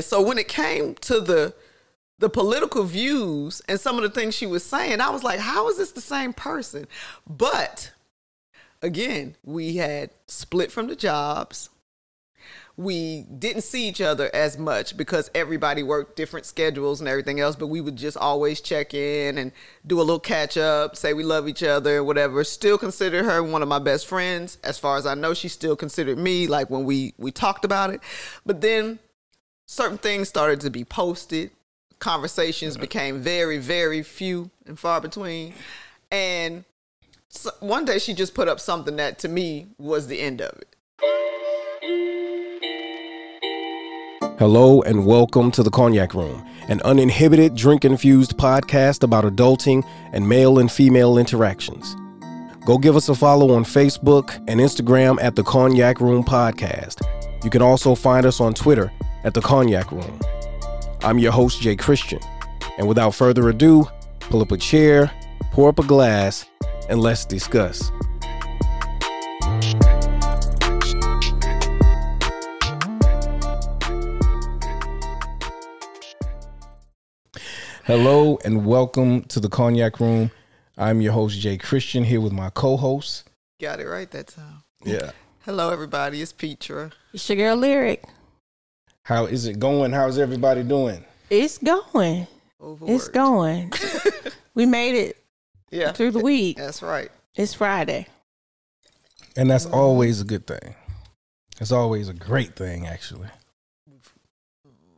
So when it came to the the political views and some of the things she was saying, I was like, how is this the same person? But again, we had split from the jobs. We didn't see each other as much because everybody worked different schedules and everything else, but we would just always check in and do a little catch up, say we love each other, whatever. Still consider her one of my best friends. As far as I know, she still considered me like when we we talked about it. But then certain things started to be posted. Conversations became very, very few and far between. And so one day she just put up something that to me was the end of it. Hello and welcome to the Cognac Room, an uninhibited drink infused podcast about adulting and male and female interactions. Go give us a follow on Facebook and Instagram at the Cognac Room Podcast. You can also find us on Twitter at the Cognac Room. I'm your host, Jay Christian, and without further ado, pull up a chair, pour up a glass, and let's discuss. Hello and welcome to the Cognac Room. I'm your host, Jay Christian, here with my co host. Got it right that time. Yeah. Hello, everybody. It's Petra. It's your girl Lyric. How is it going? How's everybody doing? It's going. Overworked. It's going. we made it Yeah. through the week. That's right. It's Friday. And that's always a good thing. It's always a great thing, actually.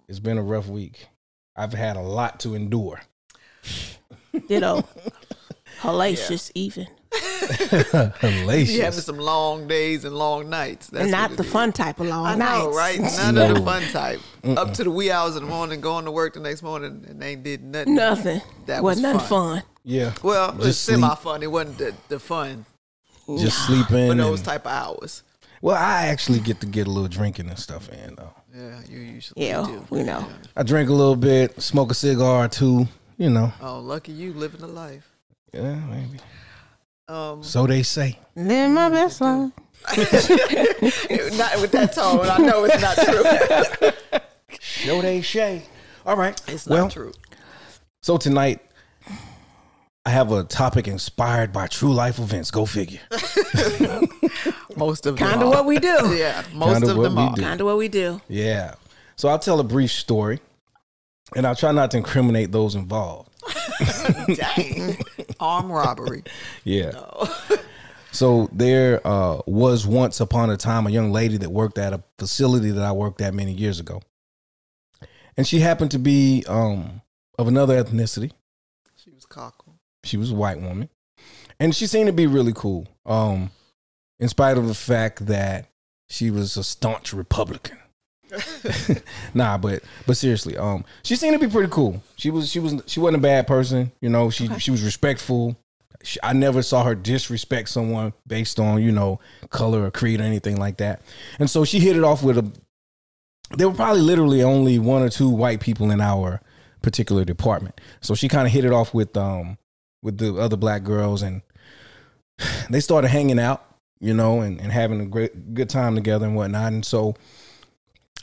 It's been a rough week. I've had a lot to endure. Ditto. Hellacious even. Hellacious. Be having some long days and long nights. That's and not the is. fun type of long I know, nights. right? None of the fun type. Up to the wee hours in the morning, going to work the next morning, and they did nothing. Nothing. That was Wasn't nothing fun. fun. yeah. Well, it was Just semi fun. It wasn't the, the fun Just sleeping. for those type of hours. well, I actually get to get a little drinking and stuff in, though. Yeah, you usually Yeah, do. we know. I drink a little bit, smoke a cigar or two, you know. Oh, lucky you living the life. Yeah, maybe. Um, So they say. Live my best life. not with that tone. I know it's not true. So they say. All right. It's not well, true. So tonight, I have a topic inspired by true life events. Go figure. Most of them Kind of what we do. Yeah, most Kinda of them we are. do. Kind of what we do. Yeah. So I'll tell a brief story, and I'll try not to incriminate those involved. Dang. Armed robbery. Yeah. So there uh, was once upon a time a young lady that worked at a facility that I worked at many years ago, and she happened to be um, of another ethnicity. She was cockle. She was a white woman, and she seemed to be really cool. Um, in spite of the fact that she was a staunch Republican. nah, but but seriously, um, she seemed to be pretty cool. She was she was she wasn't a bad person. You know, she she was respectful. She, I never saw her disrespect someone based on you know color or creed or anything like that. And so she hit it off with a. There were probably literally only one or two white people in our particular department. So she kind of hit it off with um with the other black girls and they started hanging out, you know, and, and having a great good time together and whatnot. And so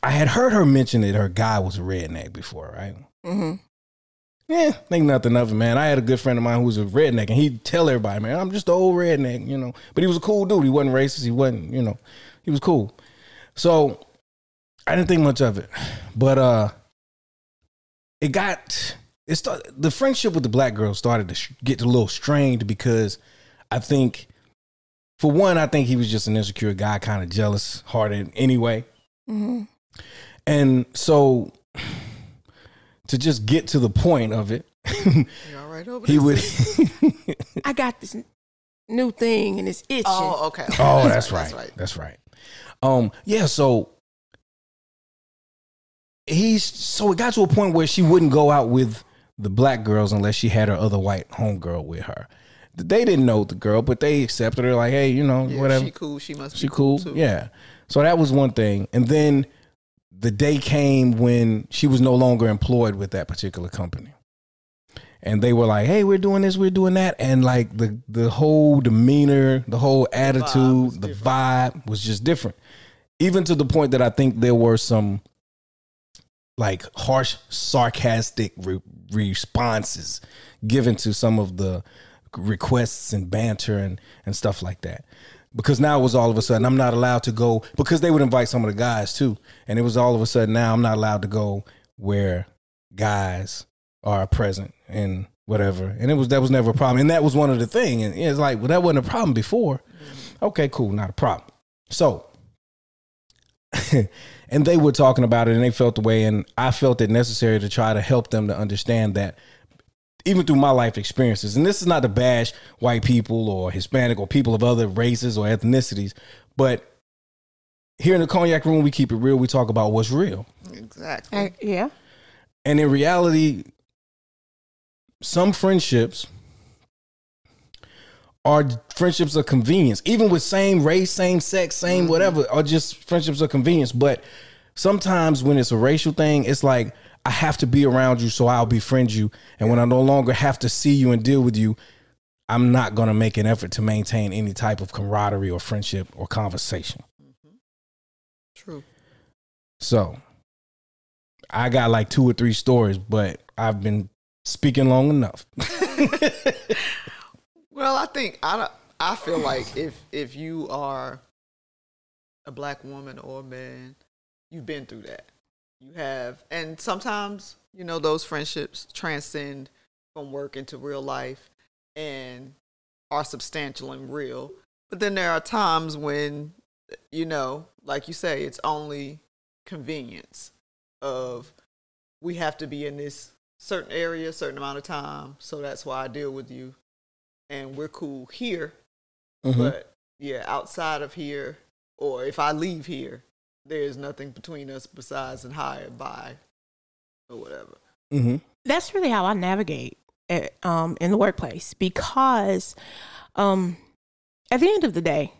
I had heard her mention that her guy was a redneck before, right? Mm-hmm. Yeah, think nothing of it, man. I had a good friend of mine who was a redneck, and he'd tell everybody, man, I'm just an old redneck, you know. But he was a cool dude. He wasn't racist. He wasn't, you know, he was cool. So I didn't think much of it, but uh, it got it started. The friendship with the black girl started to sh- get a little strained because I think, for one, I think he was just an insecure guy, kind of jealous hearted anyway. hmm And so to just get to the point of it, You all right over he would? I got this new thing and it's itching. Oh, okay. Oh, that's right. That's right. That's right. Um yeah, so he's so it got to a point where she wouldn't go out with the black girls unless she had her other white homegirl with her. They didn't know the girl, but they accepted her like, hey, you know, Yeah, whatever. She cool. She must She be cool. too. Yeah. So that was one thing. And then the day came when she was no longer employed with that particular company. And they were like, "Hey, we're doing this, we're doing that." And like the the whole demeanor, the whole attitude, was the vibe was just different. Even to the point that I think there were some like harsh, sarcastic re- responses given to some of the requests and banter and and stuff like that. Because now it was all of a sudden I'm not allowed to go because they would invite some of the guys too, and it was all of a sudden now I'm not allowed to go where guys are present and whatever. And it was that was never a problem, and that was one of the thing. And it's like well that wasn't a problem before. Okay, cool, not a problem. So and they were talking about it and they felt the way and I felt it necessary to try to help them to understand that even through my life experiences and this is not to bash white people or Hispanic or people of other races or ethnicities but here in the cognac room we keep it real. We talk about what's real. Exactly. I- yeah. and in reality some friendships are friendships of convenience. Even with same race same sex same mm-hmm. whatever are just friendships of convenience. But sometimes when it's a racial thing it's like i have to be around you so i'll befriend you and when i no longer have to see you and deal with you i'm not going to make an effort to maintain any type of camaraderie or friendship or conversation Mm-hmm. True. so i got like two or three stories but i've been speaking long enough Well, I think I I feel like if if you are a black woman or a man, you've been through that. You have, and sometimes you know those friendships transcend from work into real life and are substantial and real. But then there are times when you know, like you say, it's only convenience of we have to be in this certain area, a certain amount of time, so that's why I deal with you and we're cool here. Mhm. But yeah, outside of here, or if I leave here, there's nothing between us besides and higher by or whatever. hmm that's really how I navigate at, um, in the workplace because um, at the end of the day,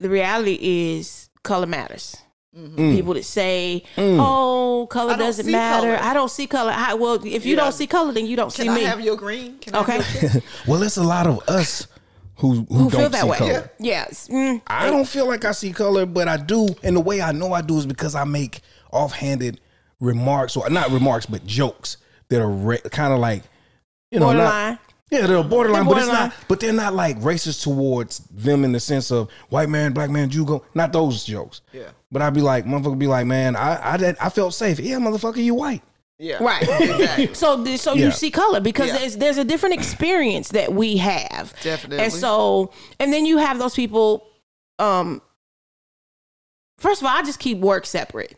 the reality is color matters. Mhm. Mm. People that say, Mm. "Oh, color I doesn't matter," color. I don't see color. How, well, if you Yeah. don't see color, then you don't Can see I me. have your green? Can I Okay. have your pink? Well, it's a lot of us who who, Who don't feel that see way? color. Yes. Mm. I don't feel like I see color, but I do, and the way I know I do is because I make offhanded remarks, or not remarks, but jokes that are re- kind of like, you know, not, Borderline. yeah, they're borderline, They're but it's not, but they're not like racist towards them in the sense of white man, black man, Jew go, not those jokes. Yeah. But I'd be like, motherfucker, be like, man, I I, did- I felt safe. Yeah, motherfucker, you white. Yeah. Right. Exactly. So, th- so Yeah. you see color because Yeah. there's there's a different experience that we have. Definitely. And so, and then you have those people. Um, first of all, I just keep work separate.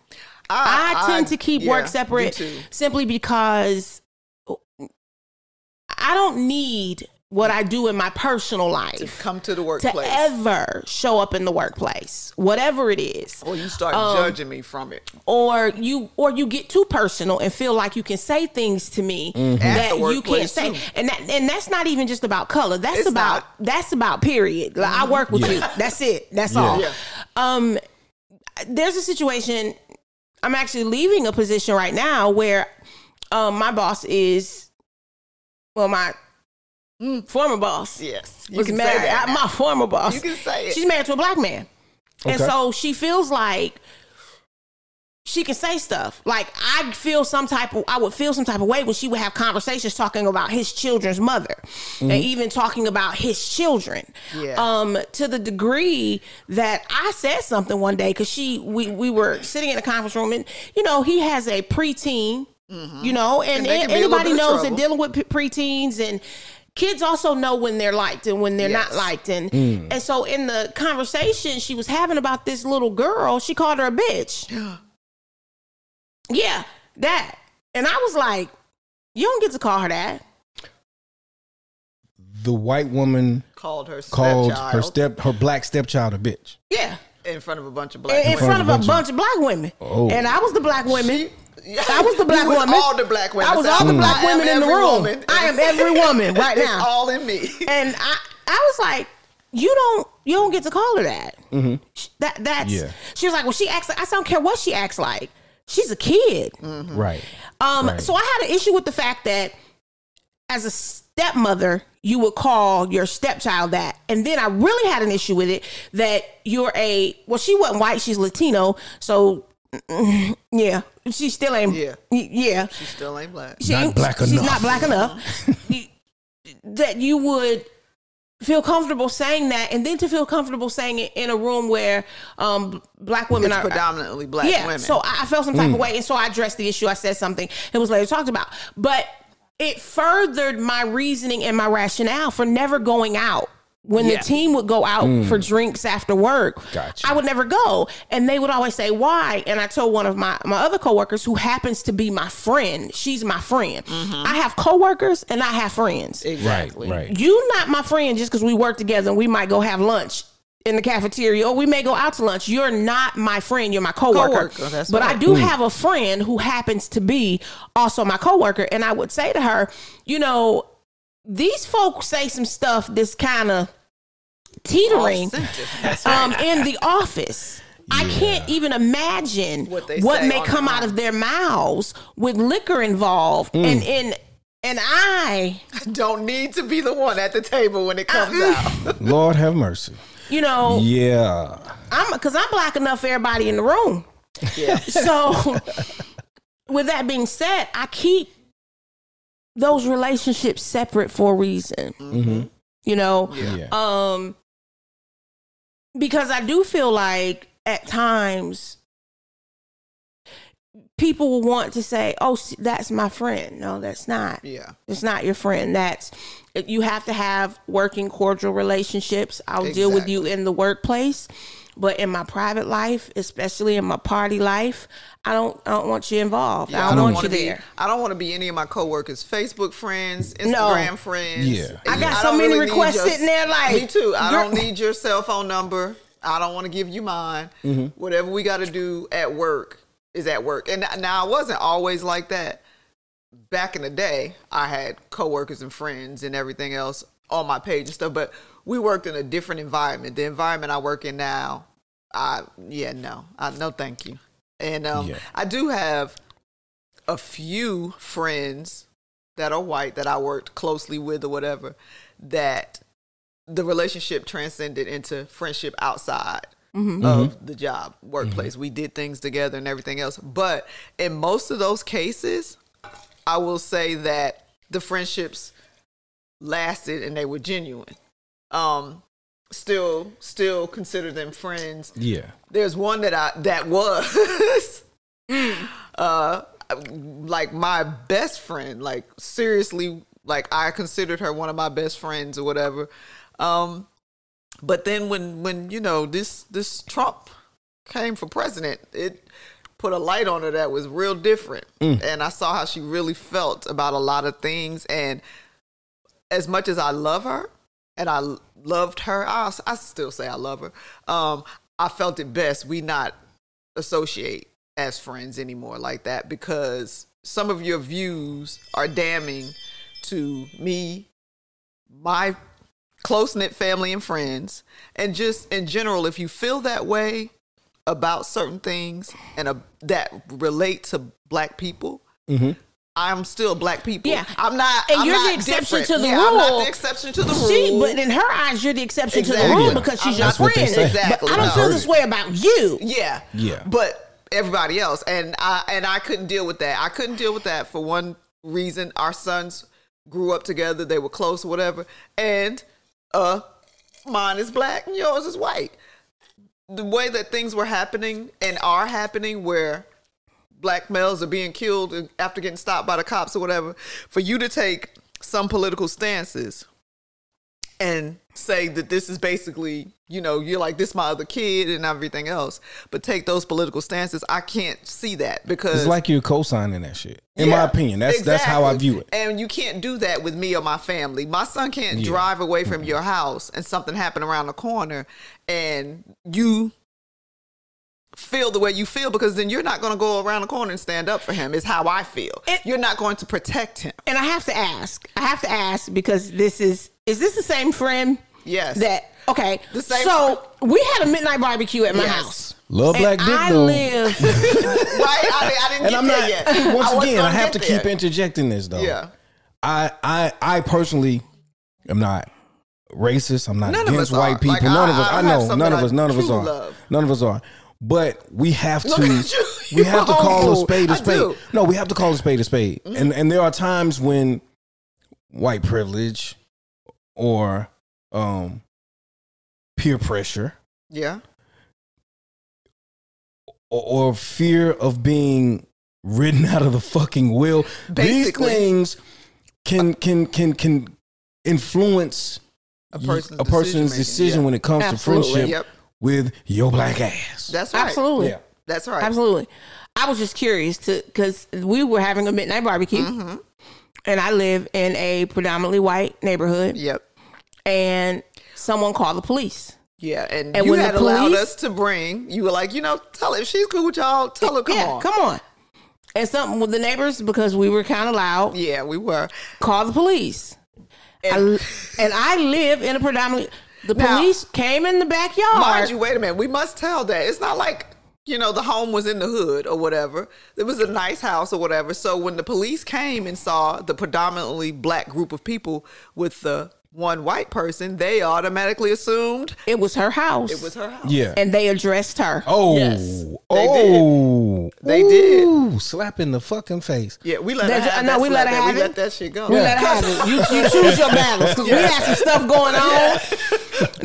I, tend to keep yeah, work separate simply because I don't need what I do in my personal life. To life come to the workplace. to workplace. ever show up in the workplace, whatever it is or you start Um, judging me from it. or you or you get too personal and feel like you can say things to me At that you can't say too. and that and that's not even just about color that's It's about not. Mm-hmm. that's about period like i work with you that's it that's all Yeah. um there's a situation i'm actually leaving a position right now where um my boss is well my former boss Yes. You was can married say that. my former boss You can say it. she's married to a black man and so she feels like she can say stuff like I feel some type of I would feel some type of way when she would have conversations talking about his children's mother and even talking about his children. Yeah. Um, to the degree that I said something one day because she we we were sitting in a conference room and you know he has a preteen, you know, and, Mm-hmm. And they can be a little anybody bit of knows that dealing with pre- preteens and kids also know when they're liked and when they're not liked. And mm. and so in the conversation she was having about this little girl she called her a bitch. Yeah that. And i was like you don't get to call her that. The white woman Called her called stepchild. her step her black stepchild a bitch. yeah. In front of a bunch of black in, in women. front of a bunch of black women. Oh. and i was the black women Yeah. I was the black You was woman. all the black women. I was all the I black women in the every room. woman. I am every woman right It's now. all in me. and I, I was like, you don't, you don't get to call her that. Sh- That that's. Yeah. She was like, well, she acts. Like, I don't care what she acts like. She's a kid. Right. Um. Right. So I had an issue with the fact that as a stepmother, you would call your stepchild that, and then I really had an issue with it that you're a. Well, she wasn't white. She's Latino. So yeah, she still ain't. Yeah. y- yeah. She still ain't black. She Not ain't- black she's enough. not black enough. You- that you would feel comfortable saying that, and then to feel comfortable saying it in a room where um, black women It's are predominantly black yeah. women. So I I felt some type of way, and so I addressed the issue. I said something. It was later talked about, but it furthered my reasoning and my rationale for never going out. When Yeah. the team would go out for mm. drinks after work, Gotcha. I would never go, and they would always say why. And I told one of my my other coworkers who happens to be my friend. She's my friend. Mm-hmm. I have coworkers and I have friends. exactly. Right, right. You not my friend just because we work together and we might go have lunch in the cafeteria or we may go out to lunch. You're not my friend. You're my coworker. Coworker, that's but I right. do mm. have a friend who happens to be also my coworker, and I would say to her, you know, these folks say some stuff that's kind of teetering Off-center. Um, in the office. I can't even imagine What what, they say may come the out of their mouths with liquor involved, Mm. and and and I, Don't need to be the one at the table when it comes out. Lord have mercy. you know, Yeah. I'm because I'm black enough for everybody in the room. Yeah. So, with that being said, I keep those relationships separate for a reason. Mm-hmm. You know, Yeah. um, because I do feel like at times people will want to say, "Oh, that's my friend." No, that's not. Yeah. It's not your friend. That's you have to have working cordial relationships. I'll deal with you in the workplace, but in my private life, especially in my party life, I don't I don't want you involved. I don't, want wanna you be, there. I don't want to be any of my coworkers' Facebook friends, Instagram friends. Yeah. I got I so don't many really requests your- sitting there like Me too. I girl- don't need your cell phone number. I don't want to give you mine. Mm-hmm. Whatever we got to do at work is at work. And now I wasn't always like that. Back in the day, I had coworkers and friends and everything else on my page and stuff, but we worked in a different environment. The environment I work in now, I yeah, no. I no thank you. And um Yeah. I do have a few friends that are white that I worked closely with or whatever that the relationship transcended into friendship outside mm-hmm. of mm-hmm. the job workplace. Mm-hmm. We did things together and everything else. But in most of those cases, I will say that the friendships lasted and they were genuine. Um still still consider them friends. Yeah. there's one that I that was uh like my best friend like seriously like I considered her one of my best friends or whatever. Um but then when when you know this this Trump came for president it put a light on her that was real different. And I saw how she really felt about a lot of things. And as much as I love her and I loved her, I, I still say I love her. Um, I felt it best we not associate as friends anymore like that because some of your views are damning to me, my close knit family and friends, and just in general. If you feel that way about certain things and uh, that relate to black people. I'm still black people. Yeah. I'm not. And I'm you're the exception different. to the Yeah, I'm not the exception to the rule. She, but in her eyes, you're the exception to the rule Yeah. because she's I'm your not- That's friend. Exactly. But I don't I feel this way about you. Yeah. Yeah. But everybody else. And I and I couldn't deal with that. I couldn't deal with that for one reason. Our sons grew up together, they were close or whatever. And uh mine is black and yours is white. The way that things were happening and are happening where black males are being killed after getting stopped by the cops or whatever, for you to take some political stances and say that this is basically, you know, you're like this my other kid and everything else, but take those political stances, I can't see that because It's like you're co-signing that shit. In my opinion, that's that's how I view it. And you can't do that with me or my family. My son can't Yeah. drive away from your house and something happen around the corner and you feel the way you feel because then you're not going to go around the corner and stand up for him is how I feel. It- you're not going to protect him. And I have to ask. I have to ask because this is is this the same friend Yes. that okay. The same so we had a midnight barbecue at my Yes. house. Love And black dick I though. live right? I, I didn't and get I'm not. yet. Once I again, I have to get keep interjecting this though. Yeah. I I I personally am not racist. I'm not None against white are. people. Like, none I- of us. I I know. something None of us. None of us are. love. None of us are. But we have to you. we have to call a spade a spade. No, we have to call a spade a spade. And and there are times when white privilege or um peer pressure Yeah. or, or fear of being ridden out of the fucking wheel. Basically. These things can can can can influence A person's a person's decision-making, decision yeah. when it comes Absolutely. to friendship Yep. With your black ass. That's right. Absolutely. Yeah. That's right. Absolutely. I was just curious to because we were having a midnight barbecue, Mm-hmm. and I live in a predominantly white neighborhood, Yep. and someone called the police. Yeah, and, And you when the had allowed us to bring. You were like, you know, tell her if she's cool with y'all. Tell her, come yeah, on. come on. And something with the neighbors because we were kind of loud. Yeah, we were. Call the police. I, And and I live in a predominantly. The Now- police came in the backyard. mind you, wait a minute. We must tell that it's not like you know the home was in the hood or whatever. It was a nice house or whatever. So when the police came and saw the predominantly black group of people with the one white person, they automatically assumed it was her house. it was her house. Yeah. and they addressed her. Oh, Yes, they oh, They did. Ooh, slap in the fucking face. Yeah, we let her That's- have no, that. we let her have We it. let that shit go. We let her have it. You, you choose your battles because we had some stuff going on.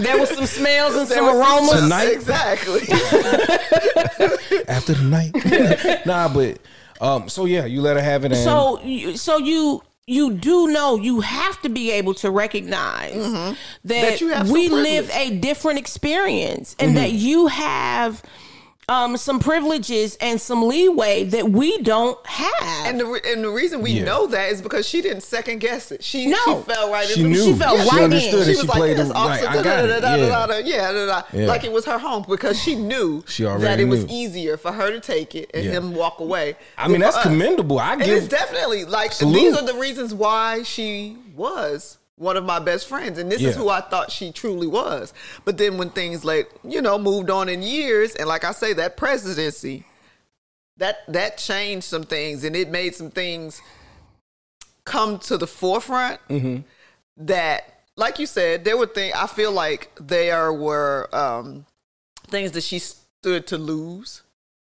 There was some smells and There some was some aromas. Tonight? Exactly. after the night. nah, but um, so yeah, you let her have it. And So, so you you do know you have to be able to recognize that, Mm-hmm. That have we privilege. live a different experience and Mm-hmm. that you have um, some privileges and some leeway that we don't have. And the re- and the reason we Yeah. know that is because she didn't second guess it. She No. she fell right she into knew. She fell she right in. understood She it. was She like, it right. it. Yeah. yeah, like it was her home because she knew She already that already it was easier for her to take it and Yeah. him walk away. I mean, that's us. commendable. I get And it's definitely like Salute. these are the reasons why she was one of my best friends, and this is who I thought she truly was. But then when things like you know moved on in years, and like I say, that presidency, that that changed some things, and it made some things come to the forefront. That, like you said, there were things. I feel like there were um, things that she stood to lose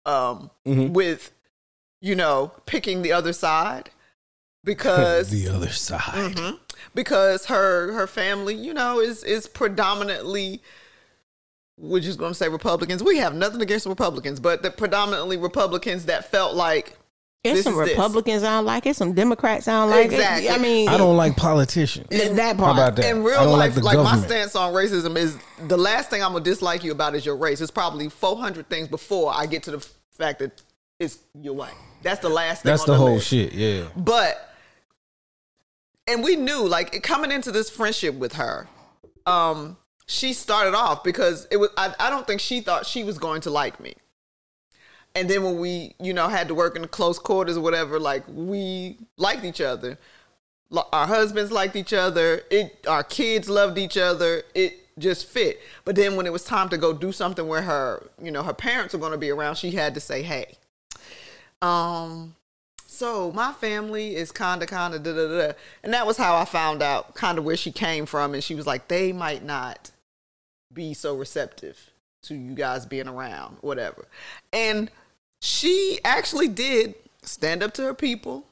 um, with, you know, picking the other side because the other side. Mhm. because her her family, you know, is is predominantly we're just going to say Republicans. We have nothing against Republicans, but the predominantly Republicans that felt like It's some is this. Republicans I don't like it, some Democrats I don't like Exactly. it. I mean, I don't like politicians. th- that How part. about that? in I real don't life, like like, my stance on racism is the last thing I'm gonna dislike you about is your race. It's probably 400 things before I get to the fact that it's your white. That's the last thing. That's on the whole list. shit. Yeah. But and we knew like coming into this friendship with her, um, she started off because it was I, I don't think she thought she was going to like me. And then when we, you know, had to work in the close quarters or whatever, like we liked each other. Our husbands liked each other. It our kids loved each other. It just fit. But then when it was time to go do something where her, you know, her parents were going to be around, she had to say, "Hey, um, so my family is kind of, kind of, da da da," and that was how I found out kind of where she came from. And she was like, "They might not be so receptive to you guys being around, whatever." And she actually did stand up to her people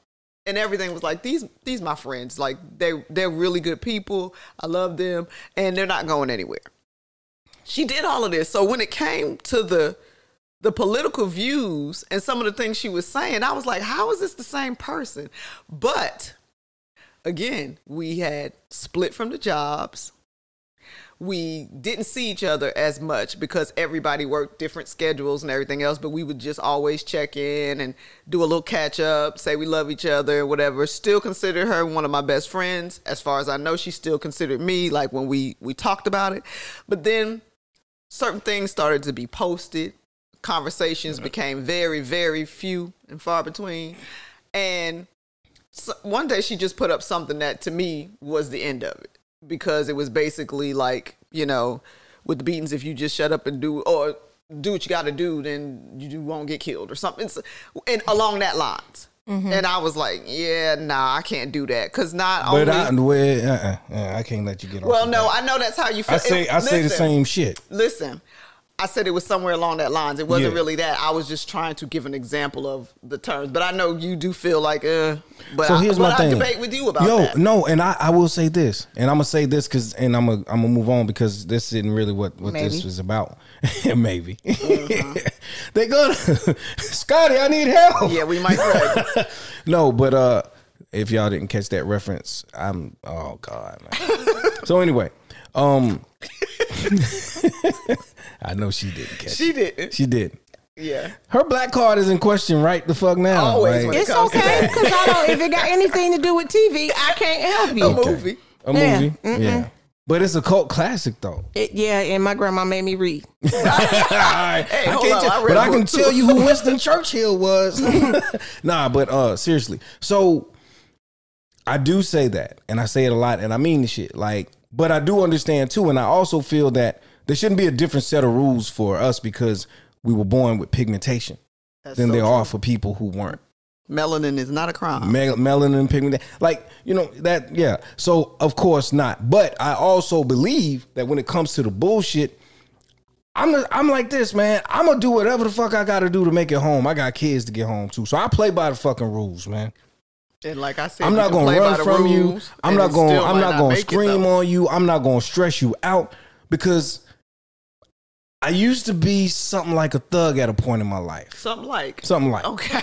and everything. Was like these these my friends. Like they they're really good people. I love them. And they're not going anywhere. She did all of this. So when it came to the the political views and some of the things she was saying i was like how is this the same person but again we had split from the jobs we didn't see each other as much because everybody worked different schedules and everything else, but we would just always check in and do a little catch up, say we love each other whatever. Still consider her one of my best friends. As far as I know, she still considered me like when we we talked about it. But then certain things started to be posted. Conversations became very, very few and far between. And so one day she just put up something that to me was the end of it because it was basically like you know with the beatings if you just shut up and do or do what you got to do then you won't get killed or something So- and along that lines and i was like yeah nah i can't do that because not But only I, well, uh-uh, uh, I can't let you get off. well no that. i know that's how you feel I say, And I say the same shit. listen I said it was somewhere along that lines. It wasn't Yeah. really that. I was just trying to give an example of the terms. But I know you do feel like, uh. But So I, here's but my I debate with you about Yo, that. no, and I, I will say this, and I'm gonna say this because, and I'm gonna I'm gonna move on because this isn't really what what this Maybe. was about. Maybe Uh-huh. they gonna Scotty, I need help. Yeah, we might. No, but uh, if y'all didn't catch that reference, I'm oh god. Man. so anyway, um, I know she didn't catch. she it. didn't. She did. Yeah. Her black card is in question right the fuck now. Always like- when it It's okay because I don't. If it got anything to do with TV, I can't help you. A movie. a Yeah. movie. Yeah. But it's a cult classic though. It- yeah, and my grandma made me read. All right. Hey, I can't on, tell- I but a I can tell you who Winston Churchill was. nah, but uh seriously. So I do say that, and I say it a lot, and I mean the shit. Like, but I do understand too, and I also feel that there shouldn't be a different set of rules for us because we were born with pigmentation That's than so there true. are for people who weren't. Melanin is not a crime. Mel- melanin pigment like you know that yeah. So of course not. But i also believe that when it comes to the bullshit i'm i i'm like this man. I'm gonna do whatever the fuck i gotta do to make it home. I got kids to get home to so i play by the fucking rules man. And like I said, i'm not gonna run from you. i'm not gonna i'm might not gonna scream on you. I'm not gonna stress you out because i used to be something like a thug at a point in my life Something like. something like Okay.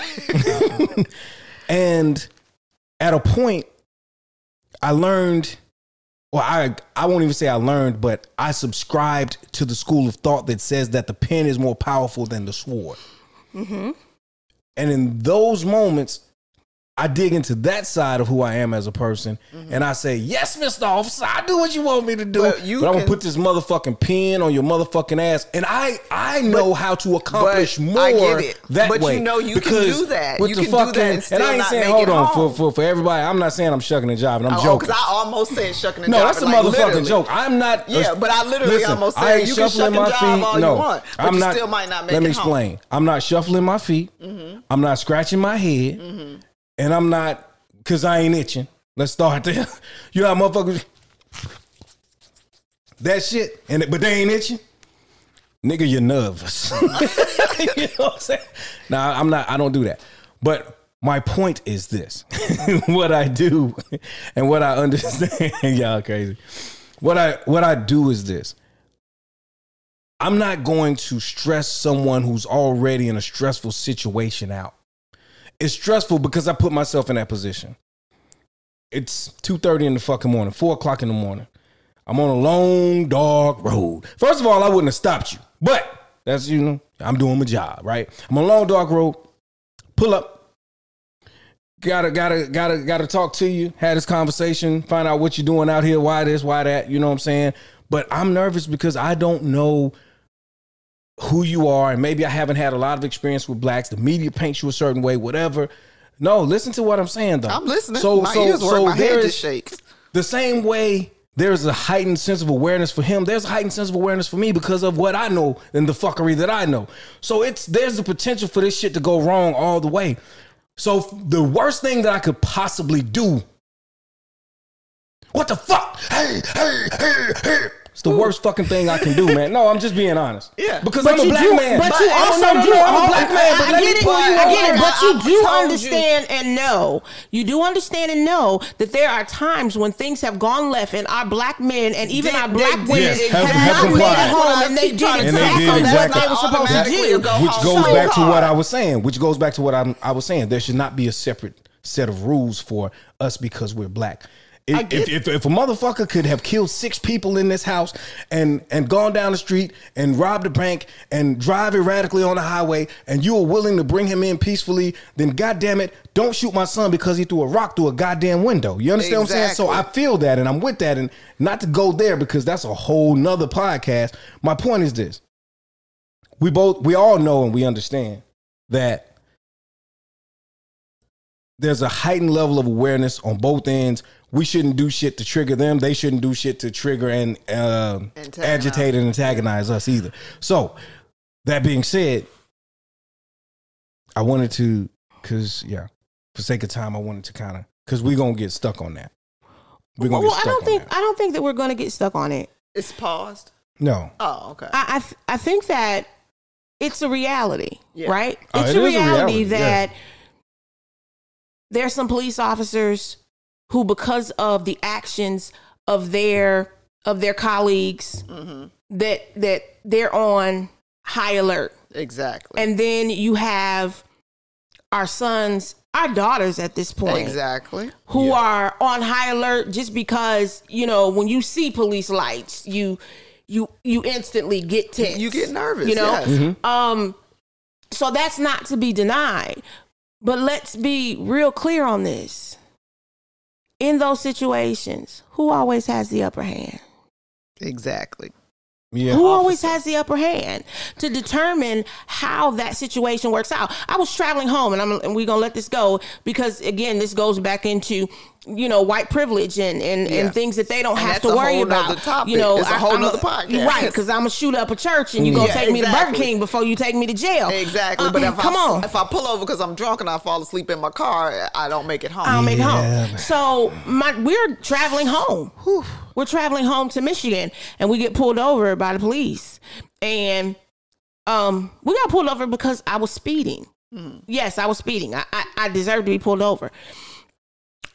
and at a point, I learned, well, I I won't even say I learned, but I subscribed to the school of thought that says that the pen is more powerful than the sword. Mm-hmm. And in those moments, I dig into that side of who I am as a person, mm-hmm. and I say, "Yes, Mister Officer, I do what you want me to do." But But, I'm gonna put this motherfucking pen on your motherfucking ass, and I I know how to accomplish more I get it. that But you know you can do that. You can do that fucking- and and I ain't saying hold on for, for for everybody. I'm not saying I'm shucking a job, and I'm Oh, oh joking. because I almost said shucking a job. No, that's a like, motherfucking literally. joke. I'm not. Yeah, but I literally listen, almost I said ain't you can shuffling shuck and my feet. all you want, but I'm you not. still might not make it. let me explain. I'm not shuffling my feet. Mm-hmm. I'm not scratching my head, mm-hmm. And I'm not because I ain't itching. Let's start there. You know motherfuckers that shit, and but they ain't itching. Nigga, you're nervous. you know what I'm saying? Nah, I'm not. I don't do that. But my point is this: what I do and what I understand. y'all crazy. What I what I do is this. I'm not going to stress someone who's already in a stressful situation out. It's stressful because I put myself in that position. It's two thirty in the fucking morning, four o'clock in the morning. I'm on a long, dark road. First of all, I wouldn't have stopped you, but that's you know, I'm doing my job, right? I'm on a long, dark road. Pull up. Gotta, gotta, gotta, gotta talk to you. Had this conversation. Find out what you're doing out here. Why this? Why that? You know what I'm saying? But I'm nervous because I don't know who you are, and maybe I haven't had a lot of experience with blacks. The media paints you a certain way, whatever. No, listen to what I'm saying though. I'm listening. So, my so, ears work. so my head just shakes. the same way there's a heightened sense of awareness for him. There's a heightened sense of awareness for me because of what I know and the fuckery that I know. So it's there's the potential for this shit to go wrong all the way. So the worst thing that I could possibly do. What the fuck? Hey, hey, hey, hey. It's the worst fucking thing I can do, man. No, I'm just being honest. Yeah. because But I'm a black do, man. but you also no, no, do. no, I'm a black man, but I let me get it. pull you I get it. over. But you do told you. understand and know. You do understand and know that there are times when things have gone left, and our black men and even They- our black did women Yes, have, have- have not made complied. it home, and they did trying to And they did exactly what they were supposed to do. go which home goes so back to what. I was saying. Which goes back to what I'm, I was saying. There should not be a separate set of rules for us because we're black. If, if, if, a motherfucker could have killed six people in this house and and gone down the street and robbed a bank and drive erratically on the highway and you are willing to bring him in peacefully, then goddamn it, don't shoot my son because he threw a rock through a goddamn window. You understand what I'm saying? So I feel that and I'm with that and not to go there because that's a whole nother podcast. My point is this we both we all know and we understand that there's a heightened level of awareness on both ends. We shouldn't do shit to trigger them. They shouldn't do shit to trigger and uh, agitate and antagonize us either. So that being said, I wanted to, cause yeah, for sake of time, I wanted to kind of, cause we're gonna get stuck on that. We're gonna Well, get I don't on think that. I don't think that we're going to get stuck on it. It's paused. No. Oh, okay. I I, th- I think that it's a reality, Yeah. right? Oh, It's it a is a reality reality, yeah. that there's some police officers who, because of the actions of their of their colleagues, Mm-hmm. that that they're on high alert. Exactly. And then you have our sons, our daughters at this point, exactly. who Yeah. are on high alert just because you know when you see police lights, you you you instantly get tense. You get nervous. You know, yes. um, so that's not to be denied. But let's be real clear on this. In those situations, who always has the upper hand? Exactly. Yeah. Who always has the upper hand to determine how that situation works out? I was traveling home, and I'm and we're gonna let this go because again, this goes back into you know white privilege and and, Yeah. and things that they don't And have that's to a worry whole about. nother topic. You know, It's a whole I'm nother podcast. right? Because I'm gonna shoot up a church, and you are gonna Yeah, take me to Burger. King before you take me to jail. Exactly. but Uh, if come I, on, if I pull over because I'm drunk and I fall asleep in my car, I don't make it home. I'll make it home. man. So my we're traveling home. We're traveling home to Michigan, and we get pulled over by the police, and um, we got pulled over because I was speeding. Yes, I was speeding. I, I I deserved to be pulled over.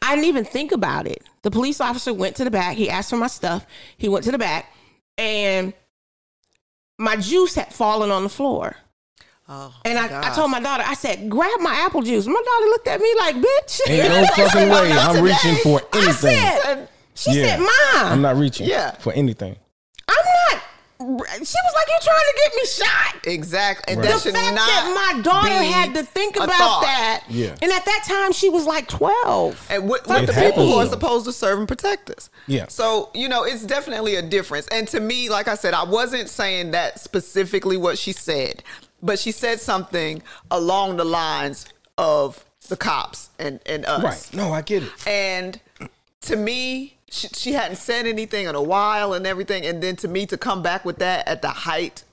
I didn't even think about it. The police officer went to the back. He asked for my stuff. He went to the back, and my juice had fallen on the floor. Oh, And I, I told my daughter, I said, grab my apple juice. My daughter looked at me like, bitch. Ain't no fucking way I'm today. reaching for I anything. said, she Yeah. said, Mom, I'm I'm not. not reaching Yeah. for anything. I'm not." She was like, "You're trying to get me shot? Exactly. And Right. The should fact not that my daughter had to think about thought. that. Yeah. And at that time, she was like 12. And with, with It the people who are supposed to serve and protect us. Yeah. So, you know, it's definitely a difference. And to me, like I said, I wasn't saying that specifically what she said, but she said something along the lines of the cops and, and us. Right. No, I get it. And to me, she, she hadn't said anything in a while and everything. And then to me, to come back with that at the height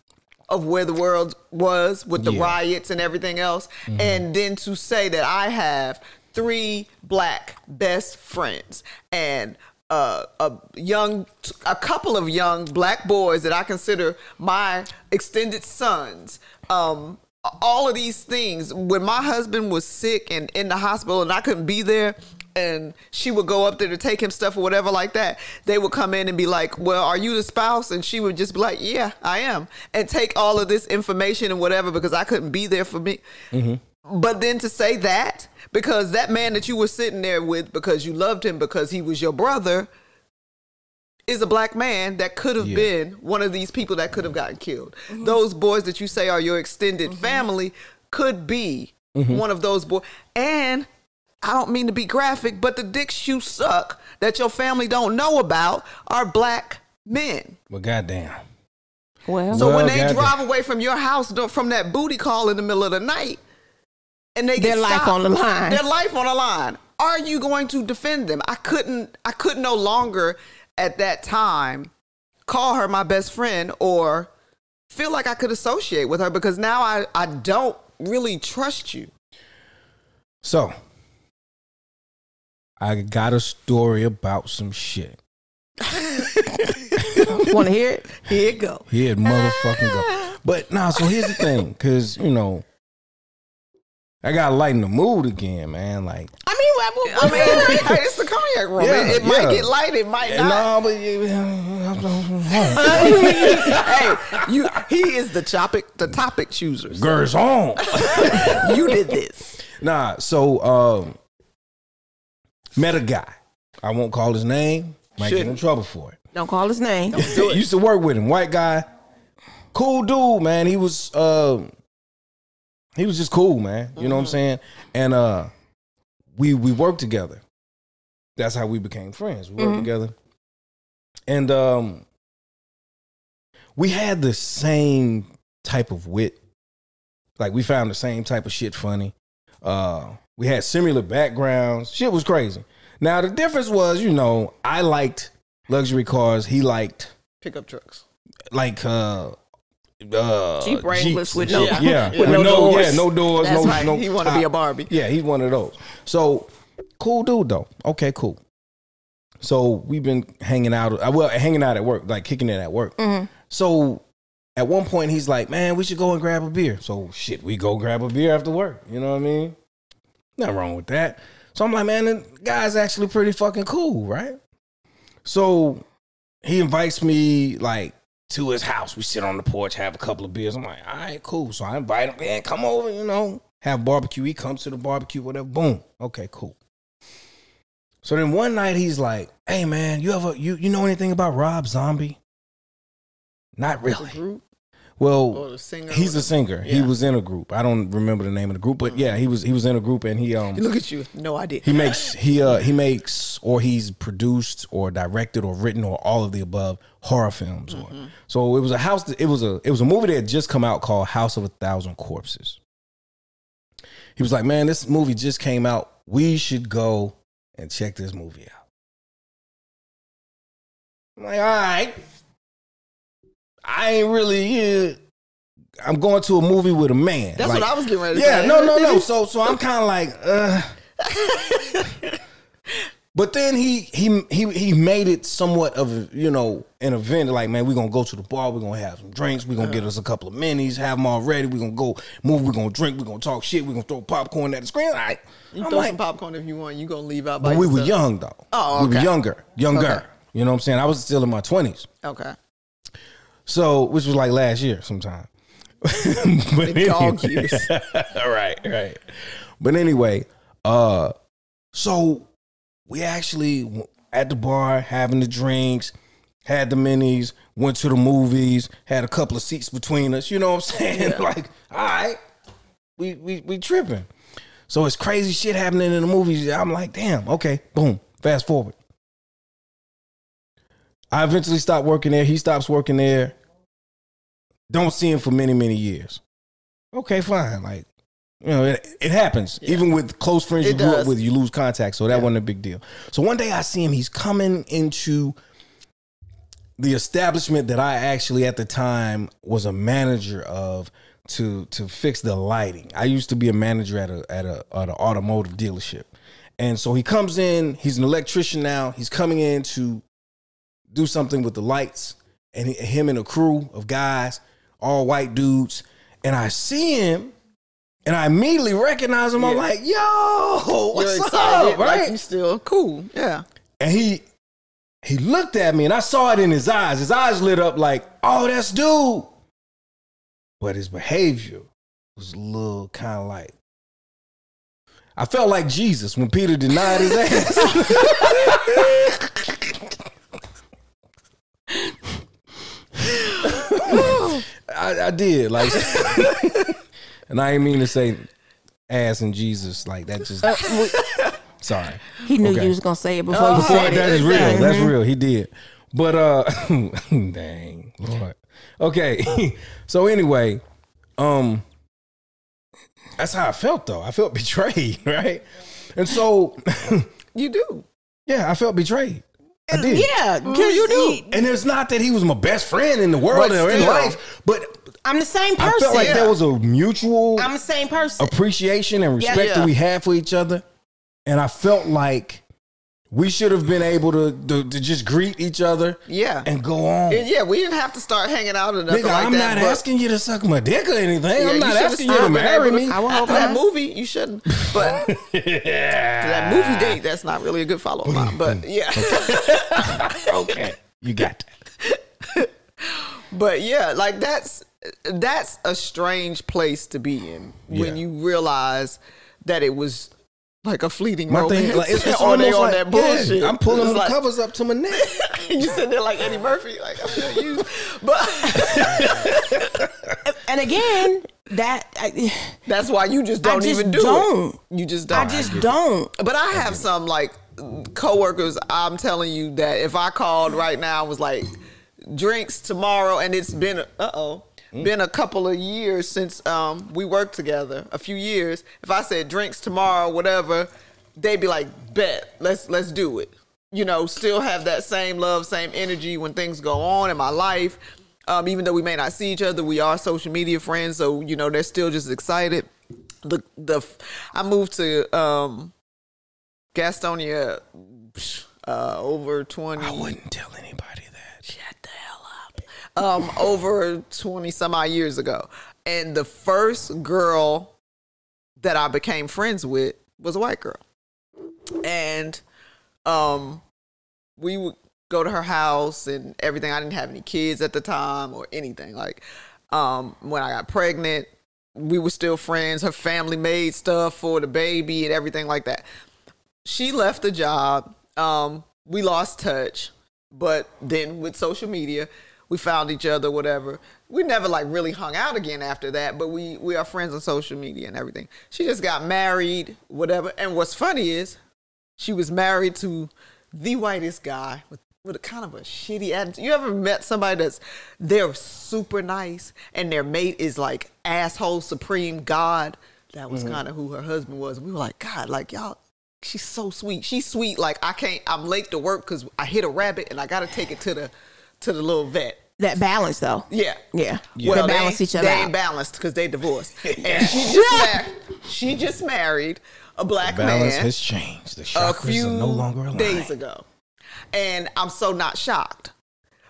of where the world was with the Yeah. riots and everything else, and then to say that I have three black best friends and uh, a young, a couple of young black boys that I consider my extended sons. Um, all of these things. When my husband was sick and in the hospital, and I couldn't be there, and she would go up there to take him stuff or whatever like that, they would come in and be like, "Well, are you the spouse?" And she would just be like, "Yeah, I am," and take all of this information and whatever because I couldn't be there for me. Mm-hmm. But then to say that because that man that you were sitting there with because you loved him because he was your brother is a black man that could have Yeah. been one of these people that could have gotten killed. Mm-hmm. Those boys that you say are your extended mm-hmm. family could be one of those boys. And I don't mean to be graphic, but the dicks you suck that your family don't know about are black men. Well, goddamn. Well, So when they goddamn. drive away from your house from that booty call in the middle of the night, and they get Their life stopped, on the line. their life on the line. Are you going to defend them? I couldn't. I could no longer at that time call her my best friend or feel like I could associate with her because now I I don't really trust you. So, I got a story about some shit. want to hear it? Here it go. Here, it motherfucking go. But nah, so here's the thing, because, you know, I got to lighten the mood again, man. Like, I mean, I, I mean, it's the cognac room. Yeah, it it might get light. It might not. no, but you, hey, you. He is the topic. The topic chooser. so girls on. you did this. Nah, so um met a guy. I won't call his name. Might get in trouble for it. don't call his name. Used to work with him, white guy, cool dude, man. He was uh, he was just cool, man. You know what I'm saying? And uh, we we worked together. That's how we became friends. We worked Mhm. together, and um, we had the same type of wit. Like we found the same type of shit funny. Uh, we had similar backgrounds. Shit was crazy. Now the difference was, you know, I liked luxury cars. He liked Pickup trucks. like uh uh Jeep Wranglers Jeeps with no- shit. yeah, with no doors. yeah no doors That's no right. no he want to be a. Barbie. yeah he's one of those so cool dude though okay cool so we've been hanging out uh, well hanging out at work like kicking it at work Mm-hmm. So at one point he's like, "Man, we should go and grab a beer." So shit, we go grab a beer after work. You know what I mean? Nothing wrong with that. So I'm like, man, the guy's actually pretty fucking cool, right? So he invites me like to his house. We sit on the porch, have a couple of beers. I'm like, all right, cool. So I invite him, man, come over, you know, have barbecue. He comes to the barbecue, whatever. Boom. Okay, cool. So then one night he's like, hey man, you ever you you know anything about Rob Zombie? Not really. Mm-hmm. Well, singer. he's a singer. He was in a group. I don't remember the name of the group, but yeah, he was he was in a group and he um Look at you. No idea. he makes he uh he makes or he's produced or directed or written or all of the above horror films or so it was a house it was a it was a movie that had just come out called House of a Thousand Corpses. He was like, "Man, this movie just came out. We should go and check this movie out." I'm like, "All right. I ain't really uh, I'm going to a movie with a man. That's Like, what I was getting ready to yeah, say. no, no, no. So, so I'm kind of like, uh. but then he he he he made it somewhat of a, you know an event. Like, man, we're gonna go to the bar. We're gonna have some drinks. We're gonna get us a couple of minis. Have them all ready. We're gonna go move. We're gonna drink. We're gonna talk shit. We're gonna throw popcorn at the screen. Right. You I'm throw like, some popcorn if you want. You gonna leave out by but we were young though. Oh, we were younger, younger. Okay. You know what I'm saying? I was still in my twenties. Okay. So, which was like last year sometime. but anyway- years. right, right. But anyway, uh, so we actually at the bar having the drinks, had the minis, went to the movies, had a couple of seats between us. You know what I'm saying? like, all right, we we we tripping. So it's crazy shit happening in the movies. I'm like, damn, okay, boom. Fast forward. I eventually stopped working there. He stops working there. Don't see him for many, many years. Okay, fine. Like, you know, it, it happens. Even with close friends you It grew up with, you lose contact. So that wasn't a big deal. So one day I see him. He's coming into the establishment that I actually at the time was a manager of to to fix the lighting. I used to be a manager at a at a at an automotive dealership. And so he comes in, he's an electrician now. He's coming in to do something with the lights and he, him and a crew of guys, all white dudes. And I see him and I immediately recognize him. I'm like, yo, what's You're up? Right? Like you still cool. Yeah. And he he looked at me and I saw it in his eyes. His eyes lit up like, oh, that's dude. But his behavior was a little kind of like I felt like Jesus when Peter denied his ass. I, I did like, and I didn't mean to say ass and Jesus like that. Just sorry. He knew Okay. you was gonna say it before you Before- said that it. is real. That's real. He did. But uh dang, Lord. Okay. so anyway, um that's how I felt though. I felt betrayed, right? And so You do. yeah, I felt betrayed. I did. Yeah, Mm, you do. And it's not that he was my best friend in the world But or in still. life, but I'm the same person. I felt like yeah. there was a mutual I'm the same person. appreciation and respect Yeah. that we had for each other. And I felt like we should have been able to, to, to just greet each other Yeah. and go on. And yeah, we didn't have to start hanging out or nothing Nigga, like I'm that. not but- asking you to suck my dick or anything. I'm not asking you to marry me. I hope After that movie, you shouldn't. But that movie date, that's not really a good follow up. But yeah. okay, you got that. But yeah, like that's that's a strange place to be in when Yeah. you realize that it was like a fleeting My romance. thing, like, it's, it's or they on like that bullshit. yeah, I'm pulling the like- covers up to my neck. you sitting there like Eddie Murphy, like I'm gonna use, but and again, that I, that's why you just don't I just even do don't. it. You just don't. I just don't. But I have some like coworkers. I'm telling you that if I called right now, I was like drinks tomorrow, and it's been uh oh. Been a couple of years since um, we worked together, a few years. If I said drinks tomorrow, whatever, they'd be like, "Bet, let's let's do it." You know, still have that same love, same energy when things go on in my life. Um, even though we may not see each other, we are social media friends, so you know they're still just excited. The the I moved to um, Gastonia uh, over twenty. I wouldn't tell anybody that. Shut the hell up. Um, over 20 some odd years ago. And the first girl that I became friends with was a white girl. And um, we would go to her house and everything. I didn't have any kids at the time or anything. Like um, when I got pregnant, we were still friends. Her family made stuff for the baby and everything like that. She left the job. Um, we lost touch, but then with social media, we found each other, whatever. We never like really hung out again after that, but we we are friends on social media and everything. She just got married, whatever. And what's funny is she was married to the whitest guy with with a kind of a shitty attitude. You ever met somebody that's they're super nice and their mate is like asshole supreme god? That was mm-hmm. kind of who her husband was. We were like, God, like y'all, she's so sweet. She's sweet. Like I can't. I'm late to work because I hit a rabbit and I got to take it to the to the little vet. That balance though. Yeah. Yeah. Well, they they balance ain't- each other They out. ain't balanced because they divorced. And she just married. She just married a black Balance man has changed. The a chakras few are no longer aligned. days ago, and I'm so not shocked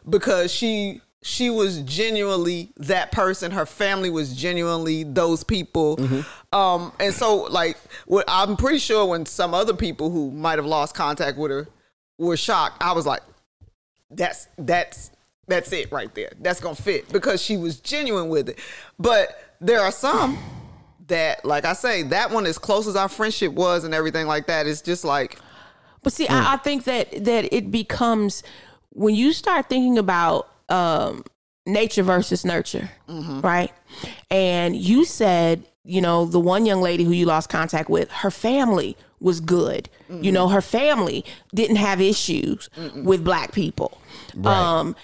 because she she was genuinely that person. Her family was genuinely those people. Mm-hmm. Um, and so like, what I'm pretty sure when some other people who might have lost contact with her were shocked, I was like, that's that's that's it right there. That's gonna fit because she was genuine with it. But there are some that, like I say, that one as close as our friendship was and everything like that, it's just like But see, I, I think that that it becomes when you start thinking about um, nature versus nurture, right? And you said, you know, the one young lady who you lost contact with, her family was good. You know, her family didn't have issues with black people. Um,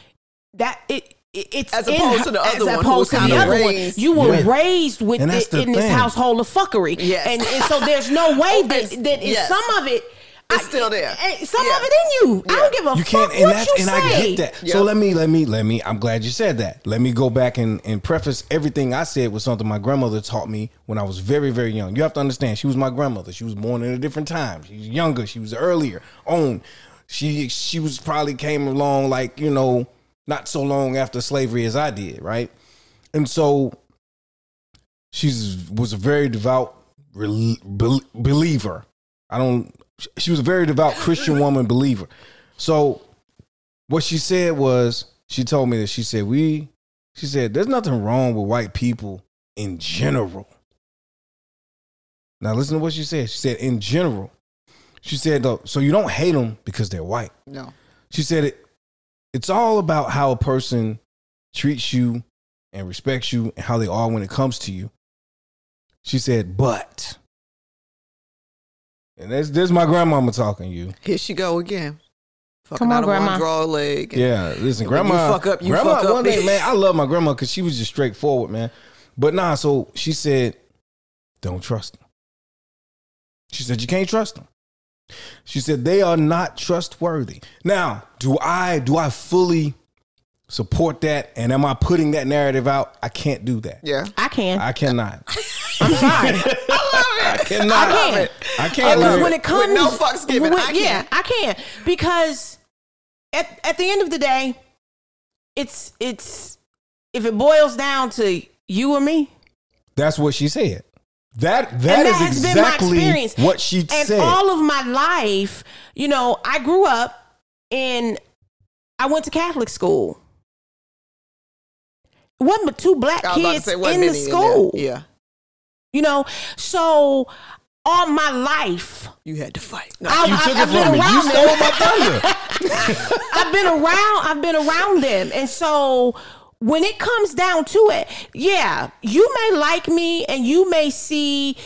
that it. it- It's As opposed her- to the as other one who opposed to the kinda other one. You were With- raised with it the in this household of fuckery, Yes. and, and so there's no way that It's- that is yes. some of it. It's still there. eh, Some Yeah. of it in you. I don't give a you fuck can't and what that's you and say. I get that. So let me let me let me I'm glad you said that. Let me go back and, and preface everything I said with something my grandmother taught me when I was very, very young. You have to understand, she was my grandmother. She was born in a different time. She was younger, she was earlier on. She she was probably came along like, you know, not so long after slavery as I did, right? And so she's was a very devout bel- believer. I don't. She was a very devout Christian woman believer. So what she said was, she told me that she said we. She said there's nothing wrong with white people in general. Now listen to what she said. She said in general. She said though, so you don't hate them because they're white. no. She said it. It's all about how a person treats you and respects you and how they are when it comes to you. She said, but, and this this is my grandmama talking. to You, Here she go again. Fucking Come on, Grandma. one draw leg. and- yeah. Listen, And when you grandma, fuck up, you grandma. fuck up. One day, man, I love my grandma because she was just straightforward, man. But nah, so she said, don't trust them. She said you can't trust them. She said they are not trustworthy. Now, do I do I fully support that? And am I putting that narrative out? I can't do that. Yeah. I can. I cannot. I'm sorry. I cannot. I can. I can't. Because do when it. it comes, no fucks given, when- I yeah, can. I can because at at the end of the day, it's it's if it boils down to you or me, That's what she said. That and that that is has been my exactly experience. what she and said. all of my life, you know, I grew up in. I went to Catholic school. It wasn't but two black I was about to kids say, in the many in school. Yeah. You know, so all my life, You had to fight. No. I- you I- took I've it from me. You stole my thunder. I've been around. I've been around them, and so when it comes down to it, yeah, you may like me, and you may see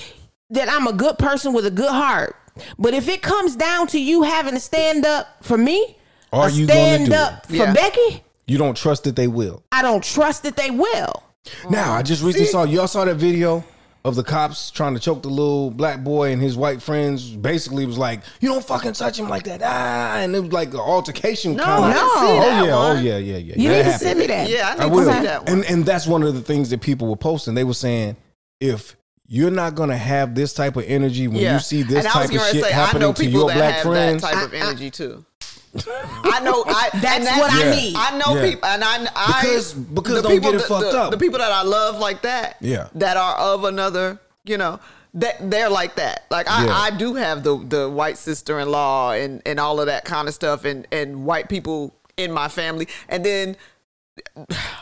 that I'm a good person with a good heart. But if it comes down to you having to stand up for me, Are or you stand do up it? for Yeah. Becky, You don't trust that they will. I don't trust that they will. Now, I just recently saw y'all saw that video of the cops trying to choke the little black boy and his white friends. Basically, was like, "You don't fucking touch him like that!" Ah, and it was like an altercation. No, kinda. I see Oh that yeah, one. oh yeah, yeah, yeah. You That need to send me that. Yeah, I I need to see that one. And and that's one of the things that people were posting. They were saying if you're not gonna have this type of energy when yeah. you see this and type of shit say, I know happening to your that black have friends, that type of energy too. I know. I, That's and what I need. I know Yeah. people, and I, I Because- because the don't people, get it the, fucked the- up. The people that I love like that, Yeah. that are of another, you know, that they're like that. Like I, Yeah. I do have the the white sister in law and and all of that kind of stuff, and and white people in my family, and then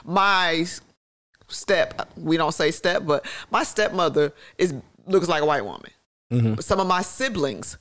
my step we don't say step but my stepmother is looks like a white woman but some of my siblings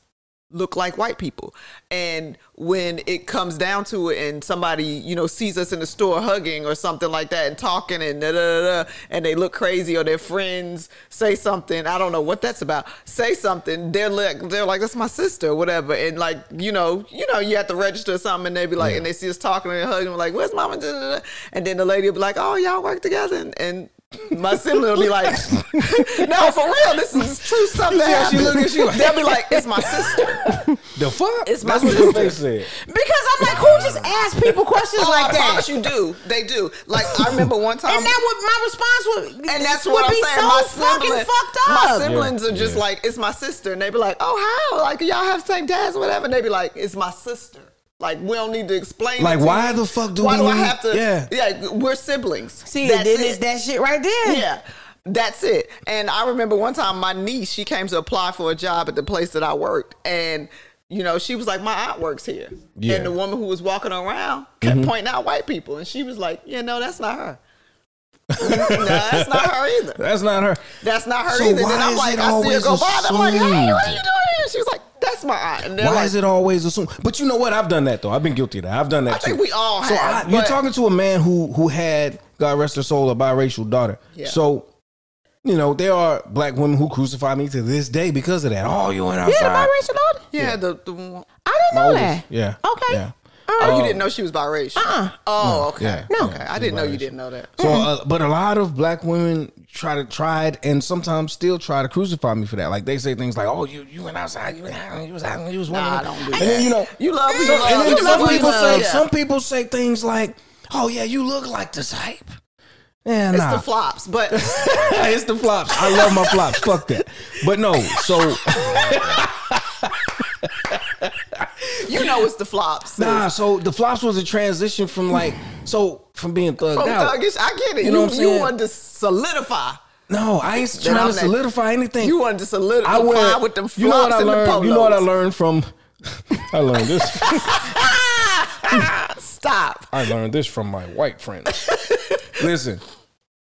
look like white people and when it comes down to it and somebody you know sees us in the store hugging or something like that and talking and da, da, da, da, and they look crazy or their friends say something i don't know what that's about say something they're like they're like that's my sister or whatever and like you know you know you have to register something and they be like Yeah. and they see us talking and hugging like where's mama Da, da, da. and then the lady will be like oh y'all work together and, and my sibling will be like, "No, for real, this is true stuff that see she happened." look at you like- They'll be like, "It's my sister." The fuck? It's my That's what sister. the face said. Because I'm like, who just asks people questions Oh, like I that? promise you do. They do. Like I remember one time, And that would my response would and that's would what I'm be saying. so my fucking sibling- fucked My up. siblings are just Yeah. like, "It's my sister," and they be like, "Oh, how? Like y'all have same dads or whatever?" And they be like, "It's my sister." Like we don't need to explain. Like, it to why you. the fuck do why we do I have to? Yeah. yeah. We're siblings. See, That's then it. it's that shit right there. Yeah. That's it. And I remember one time my niece, she came to apply for a job at the place that I worked. And, you know, she was like, My aunt works here. Yeah. And the woman who was walking around kept mm-hmm. pointing out white people. And she was like, Yeah, no, that's not her. no, that's not her either. That's not her. That's not her So either. Then I'm is like, it I see her go by. and I'm like, Hey, what are you doing here? She was like, That's my aunt. And they're Why like, is it always assumed? But you know what? I've done that though. I've been guilty of that. I've done that I think too. we all So have. I, you're talking to a man who who had God rest her soul a biracial daughter. Yeah. So you know there are black women who crucify me to this day because of that. Oh, you went Yeah, outside. the biracial daughter. Yeah, the, the one. I didn't My know oldest. that. Yeah. Okay. Yeah. Oh, you didn't know she was biracial? Uh-uh. Oh, okay. Yeah. No. Okay. I didn't know you didn't know that. So, uh, but a lot of black women try to tried and sometimes still try to crucify me for that. Like they say things like, "Oh, you you went outside, you went out, you was out, you was one Nah, of don't do And that. then you know, You love who you some, love. and then You some love people say Yeah. some people say things like, "Oh yeah, you look like the type." Yeah, It's the flops, but it's the flops. I love my flops. Fuck that. But no, so you know it's the flops. nah, so the flops was a transition from like so from being thugged From out. thuggish, I get it. You know what I'm you wanted to solidify. No, I ain't trying to that- solidify anything. You wanted to solidify I wear, with them flops you know what I and the learned? You know what I learned from? I learned this. Stop. I learned this from my white friends. Listen,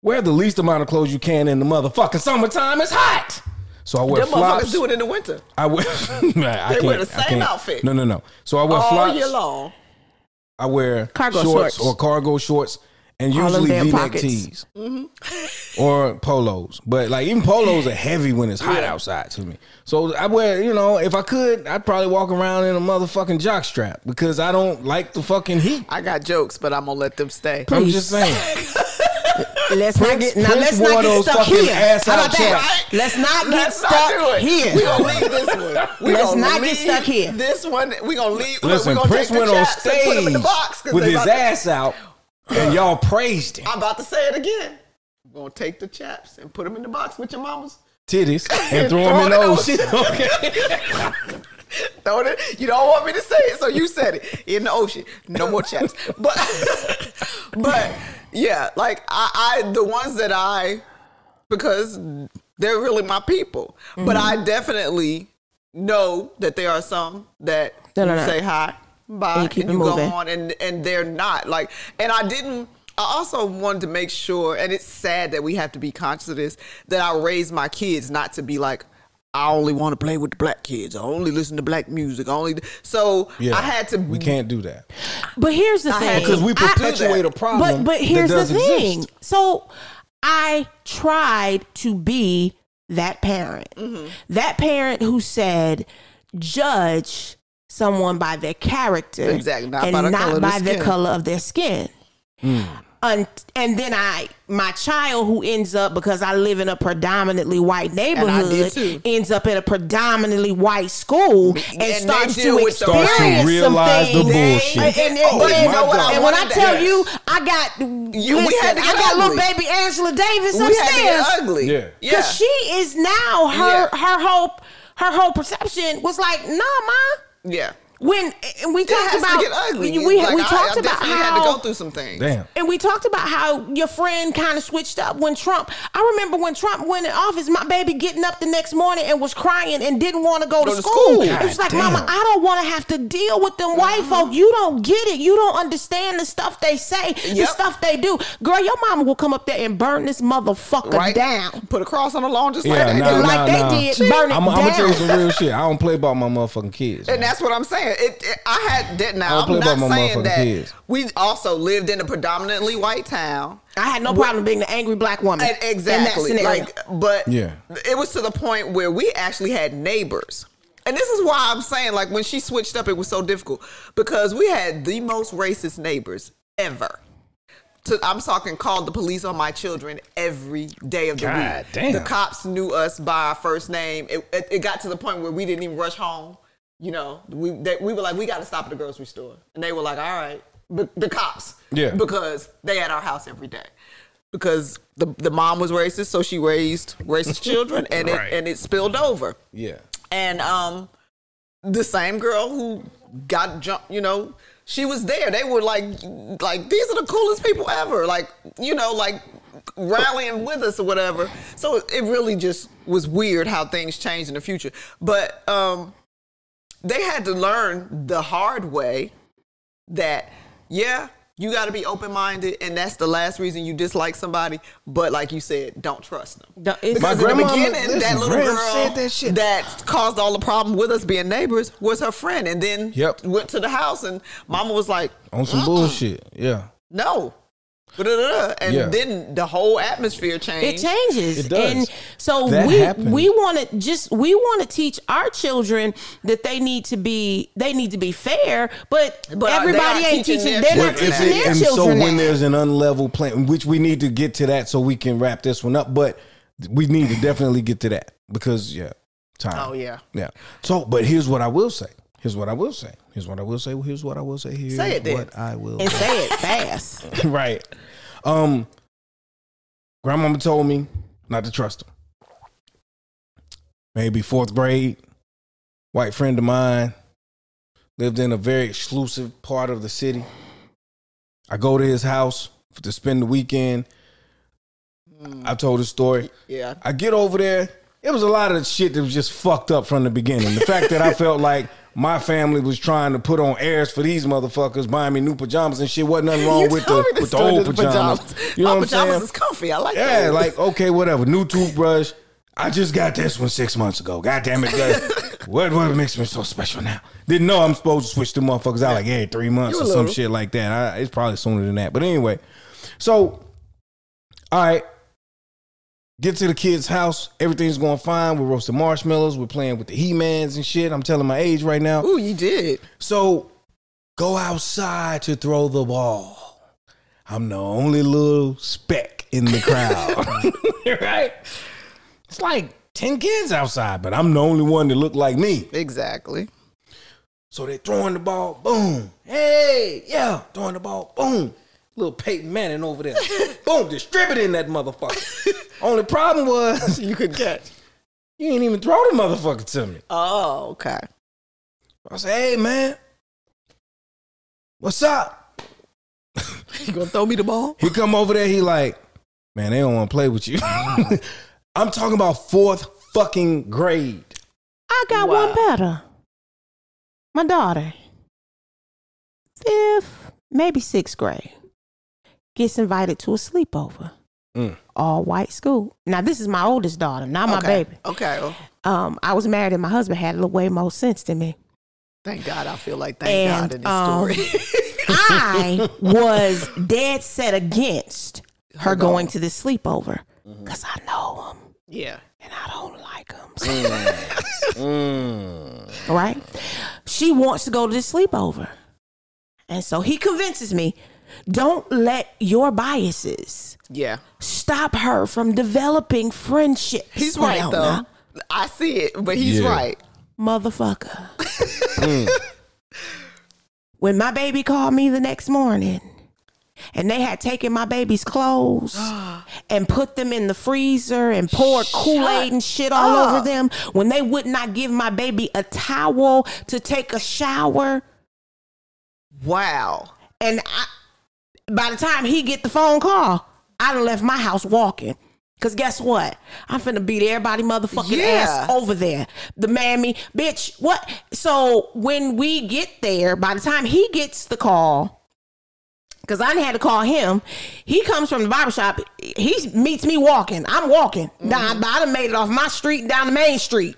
wear the least amount of clothes you can in the motherfucking summertime. It's hot. So I wear Them flops. motherfuckers do it in the winter I wear. I They wear the same outfit. No, no, no. So I wear all flops. year long. I wear Cargo shorts, shorts. or cargo shorts, and All usually V-neck tees Mm-hmm. or polos. But like even polos are heavy when it's hot Yeah. outside to me. So I wear, you know, if I could, I'd probably walk around in a motherfucking jock strap because I don't like the fucking heat. I got jokes, but I'm gonna let them stay. I'm just saying. Let's not get now. Prince Let's not get stuck here. ass How about that? chaps. Let's not get Let's stuck not do it. here. We gonna leave this one. We Let's gonna not get leave stuck here. This one, we gonna leave. Listen, we gonna Prince went on chaps and put them in the stage with his to- ass out, and y'all praised him. I'm about to say it again. We're gonna take the chaps and put them in the box with your mamas. Titties and throw them in the ocean. Okay. Throw it. You don't want me to say it, so you said it in the ocean. No more chaps. But but yeah, like I, I the ones that I because they're really my people. But I definitely know that there are some that No, no, you no. say hi, bye, And and you keep you, go on, and and they're not like. And I didn't. I also wanted to make sure, and it's sad that we have to be conscious of this, that I raise my kids not to be like. I only want to play with the black kids. I only listen to black music. I only so Yeah, I had to. We can't do that But here's the I thing. because we perpetuate a problem. but but that here's the thing. exist. So I tried to be that parent. Mm-hmm. That parent who said judge someone by their character Exactly, not and by the not color by their the color of their skin. Hmm. Un- and then I, my child who ends up because I live in a predominantly white neighborhood, ends up in a predominantly white school and, they starts to experience Starts to some realize the things. bullshit. And, and, Oh, and- you know I and when I tell ask? you, I got You- we had to I get got ugly. little baby Angela Davis we had to upstairs get ugly. Yeah. yeah. because she is now her Yeah. her whole her whole perception was like, nah, ma. yeah. When and we talked has about to ugly. we, we, Like, we I- talked I about definitely how had to go through some things. Damn. and we talked about how your friend kind of switched up when Trump. I remember when Trump went in office, my baby getting up the next morning and was crying and didn't want to go to to school. school. It was God like, damn. Mama, I don't want to have to deal with them white uh-huh. folk. You don't get it. You don't understand the stuff they say, the stuff they do. Girl, your mama will come up there and burn this motherfucker Right down. Put a cross on the lawn just Yeah, like that. nah, like nah, they nah. did, burn it I'm, I'm gonna tell you some real shit. I don't play about my motherfucking kids. And that's what I'm saying. It, it- I had that now. I don't play I'm not saying that kids. we also lived in a predominantly white town. I had no problem being the angry black woman. And in that exactly. Like, but Yeah. it was to the point where we actually had neighbors. And this is why I'm saying, like, when she switched up, it was so difficult because we had the most racist neighbors ever. To, I'm talking called the police on my children every day of the God week. damn. The cops knew us by our first name. It, it, it got to the point where we didn't even rush home. You know, we they, we were like, we got to stop at the grocery store, and they were like, all right, but the cops, Yeah. because they at our house every day because the the mom was racist, so she raised racist children, and Right. it and it spilled over. yeah. And um, the same girl who got jumped, you know, she was there. They were like, like these are the coolest people ever. Like, you know, like rallying with us or whatever. So it really just was weird how things changed in the future. But um, they had to learn the hard way that yeah you got to be open-minded and that's the last reason you dislike somebody but like you said don't trust them Don't- it's- because My in the grandmama- beginning that little girl said that shit. that caused all the problem with us being neighbors was her friend and then Yep. went to the house and mama was like On some uh-uh. bullshit. Yeah. no. and Yeah. then the whole atmosphere changes. It changes. It does. And so That we happens. we want to just we want to teach our children that they need to be they need to be fair, but, But everybody ain't teaching teaching. their They're not teaching that. their and so when that. there's an unlevel playing, which we need to get to that so we can wrap this one up, but we need to definitely get to that because yeah, time. oh yeah Yeah. So, but here's what I will say. Here's what I will say. Here's what I will say. Here's what I will say. Here's Say it then. what I will and say it fast. right. Um, grandmama told me not to trust him. Maybe fourth grade, white friend of mine lived in a very exclusive part of the city. I go to his house to spend the weekend. I told his story. yeah I get over there. It was a lot of shit that was just fucked up from the beginning. The fact that I felt like my family was trying to put on airs for these motherfuckers, buying me new pajamas and shit. Wasn't nothing wrong You with the with the old of pajamas. You know My what I'm pajamas saying? is comfy i like Yeah, those. like okay, whatever. New toothbrush. I just got this one six months ago. God damn it! guys. what what makes me so special now? Didn't know I'm supposed to switch the motherfuckers out like every three months You or some little. shit like that. I, it's probably sooner than that. But anyway, so all right. Get to the kid's house. Everything's going fine. We're roasting marshmallows. We're playing with the He-Mans and shit. I'm telling my age right now. Ooh, you did. So go outside to throw the ball. I'm the only little speck in the crowd. right? It's like 10 kids outside, but I'm the only one that look like me. Exactly. So they're throwing the ball, boom. Hey, yeah, throwing the ball, boom. Little Peyton Manning over there. boom, distributing that motherfucker. Only problem was You could catch. you ain't even throw the motherfucker to me. Oh, okay. I said, hey man, what's up? You gonna throw me the ball? He come over there, he like, man, they don't want to play with you. Mm. I'm talking about fourth fucking grade. I got Wow. one better. My daughter, fifth, maybe sixth grade, gets invited to a sleepover. Mm. All white school. Now this is my oldest daughter, not my okay. baby. Okay. Um, I was married and my husband had a little way more sense than me. thank God. I feel like thank And, God in this um, story. I was dead set against her going to this sleepover because I know him yeah. and I don't like him. Mm. right? She wants to go to this sleepover. And so he convinces me don't let your biases Yeah. stop her from developing friendships. He's Well, right though. I see it, but he's Yeah. right. Motherfucker. Mm. when my baby called me the next morning and they had taken my baby's clothes and put them in the freezer and poured Kool-Aid and shit all up. over them when they would not give my baby a towel to take a shower Wow. and I, by the time he get the phone call, I done left my house walking. Cause guess what? I'm finna beat everybody motherfucking Yeah. ass over there. The mammy, bitch, what? So when we get there, by the time he gets the call, cause I had to call him, he comes from the barbershop. He meets me walking. I'm walking. Down, mm-hmm. I done made it off my street and down the main street.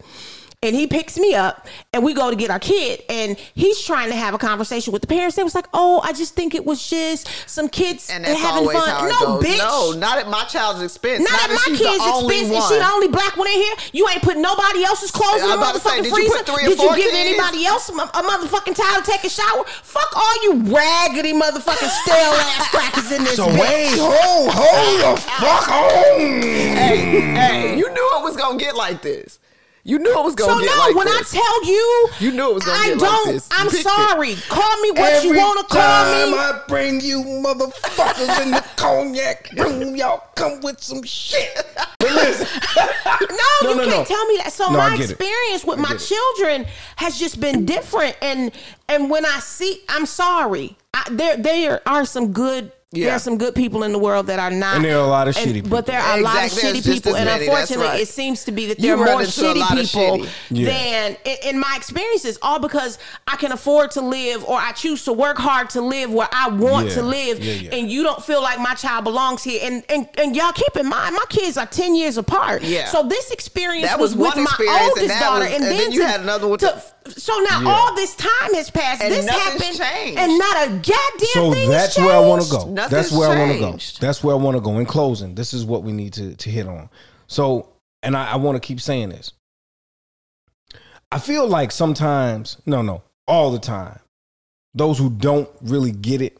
And he picks me up and we go to get our kid. And he's trying to have a conversation with the parents. They was like, oh, I just think it was just some kids And that's having always fun. how it no, goes. bitch. No, not at my child's expense. Not, at my kids' the only expense. Is one. she the only black one in here? You ain't put nobody else's clothes in the about to say, motherfucking did you freezer. put three or Did you give kids? anybody else a, a motherfucking towel to take a shower? Fuck all you raggedy motherfucking stale ass crackers in this So bitch. wait, hold, hold the fuck on. hey, hey, you knew it was gonna get like this. You knew it was gonna So get no, like when this. I tell you, You knew it was gonna I get like don't. this. I'm You picked it. sorry. Call me what Every you want to call time me. I bring you motherfuckers in the cognac room, y'all come with some shit. But listen, No, No, you no, can't no. tell me that. So my get it. experience with I my it. children has just been different, and and when I see, I'm sorry. I, there there are some good. There are some good people in the world that are not, And there are a lot of shitty people. But there are a lot of shitty people, and many. Unfortunately, right. it seems to be that You there are more shitty people shitty. Yeah. than in, my experiences. All because I can afford to live, or I choose to work hard to live where I want Yeah. to live, Yeah, yeah. and you don't feel like my child belongs here. And and and y'all keep in mind, my kids are ten years apart. Yeah. So this experience That was, was with my experience, and oldest daughter, was- and, and then, then you to- had another one to- so now Yeah. all this time has passed. And this happened, changed. and not a goddamn so thing that's has where I want to go. Nothing's that's where I want to go. That's where I want to go. In closing, this is what we need to to hit on. So, and I, I want to keep saying this. I feel like sometimes, no, no, all the time, those who don't really get it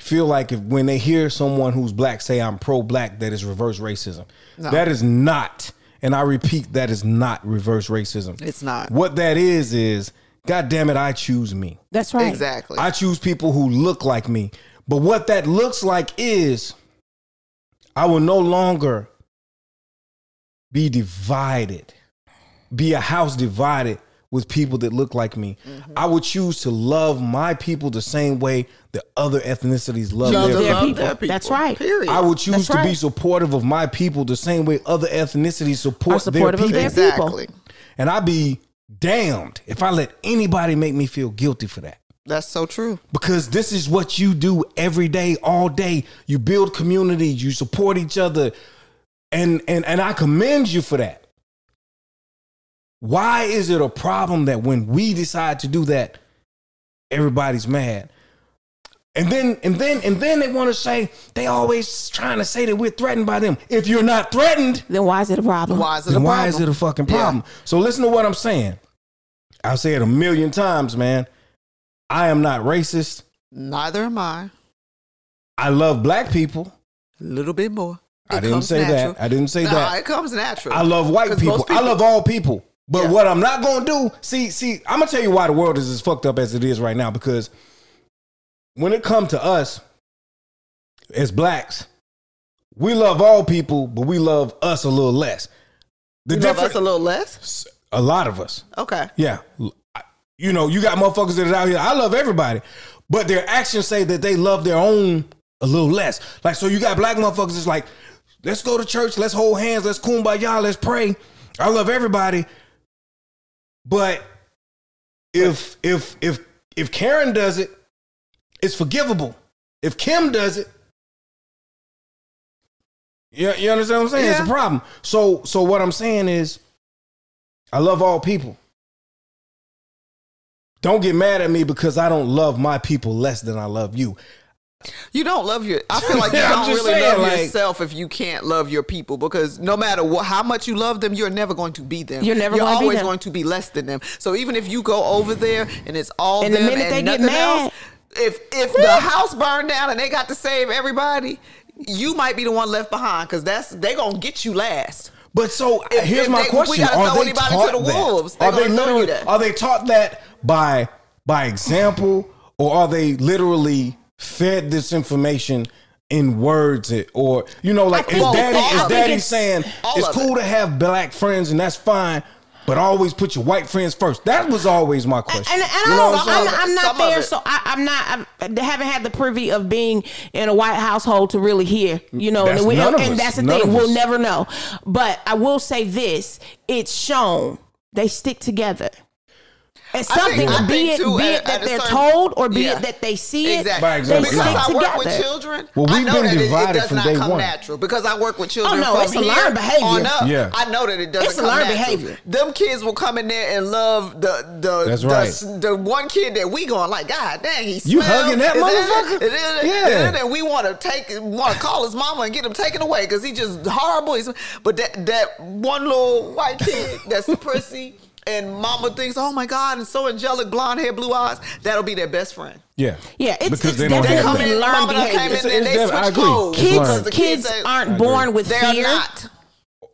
feel like if when they hear someone who's black say I'm pro-black, that is reverse racism. No. That is not, and I repeat, that is not reverse racism. It's not. What that is is, God damn it, I choose me. That's right. Exactly. I choose people who look like me. But what that looks like is I will no longer be divided, be a house divided with people that look like me. Mm-hmm. I would choose to love my people the same way that other ethnicities love Love their their people. people. their people. That's right. Period. I would choose That's to be supportive of my people the same way other ethnicities support Are supportive their people. exactly. And I'd be damned if I let anybody make me feel guilty for that That's so true. because this is what you do every day all day you build communities you support each other and and and I commend you for that why is it a problem that when we decide to do that everybody's mad and then and then and then they want to say they always trying to say that we're threatened by them if you're not threatened Then why is it a problem? Why is it a then problem? why is it a fucking Yeah. problem? So listen to what I'm saying. I'll say it a million times, man. I am not racist. Neither am I. I love black people. A little bit more. I didn't say natural. that. I didn't say Nah, that. it comes natural. I love white people. most I love all people. But Yeah. what I'm not gonna do, see, see, I'm gonna tell you why the world is as fucked up as it is right now. Because when it comes to us as blacks, we love all people, but we love us a little less. The You love difference, us a little less. a lot of us. Okay. Yeah. You know, you got motherfuckers that are out here. I love everybody, but their actions say that they love their own a little less. Like, so you got black motherfuckers that's like, let's go to church, let's hold hands, let's kumbaya, let's pray. I love everybody. But if if if if Karen does it, it's forgivable. If Kim does it, you, you understand what I'm saying? It's a problem. So so what I'm saying is I love all people. Don't get mad at me because I don't love my people less than I love you. You don't love your. I feel like you don't really saying, love like- yourself if you can't love your people because no matter what, how much you love them, you're never going to be them. You're never You're always going to be less than them. So even if you go over there and it's all And the them minute and they get mad- else, if if the house burned down and they got to save everybody, you might be the one left behind because that's they gonna get you last. But so If- here's if my they- question: Are they taught the that? wolves. They Are they gonna throw you literally? that. Are they taught that by by example, or are they literally fed this information in words it or you know like is daddy is daddy saying it's of cool to have black friends and that's fine but always put your white friends first that was always my question And, and You know I, am I'm. I'm not there, so I, I'm not. I haven't had the privy of being in a white household to really hear, you know. That's and we, none of and us. that's the None thing. We'll never know. But I will say this: it's shown they stick together. And I think- something, I be it too, be at- it that they're certain- told or be Yeah. it that they see it, Exactly. By example, they because stick I together. work with children. Well, we've know been that it- divided it, does from not day come one. natural because I work with oh, children Oh, no, from it's a here learned behavior. on up. Yeah. I know that it doesn't It's a learned natural. behavior. Them kids will come in there and love the the That's the, right. the one kid that we going like, God dang, he You hugging that motherfucker? it- is Yeah. And then we want to take want to call his mama and get him taken away because he just horrible. He's, but that that one little white kid that's prissy. And mama thinks, oh my God, and so angelic, blonde hair, blue eyes. That'll be their best friend. yeah Yeah, it's- because it's they don't definitely come that. in, learned mama done behavior. came in It's- and it's they I switch agree. clothes. It's kids, learned. because the kids say- aren't born with They're fear not.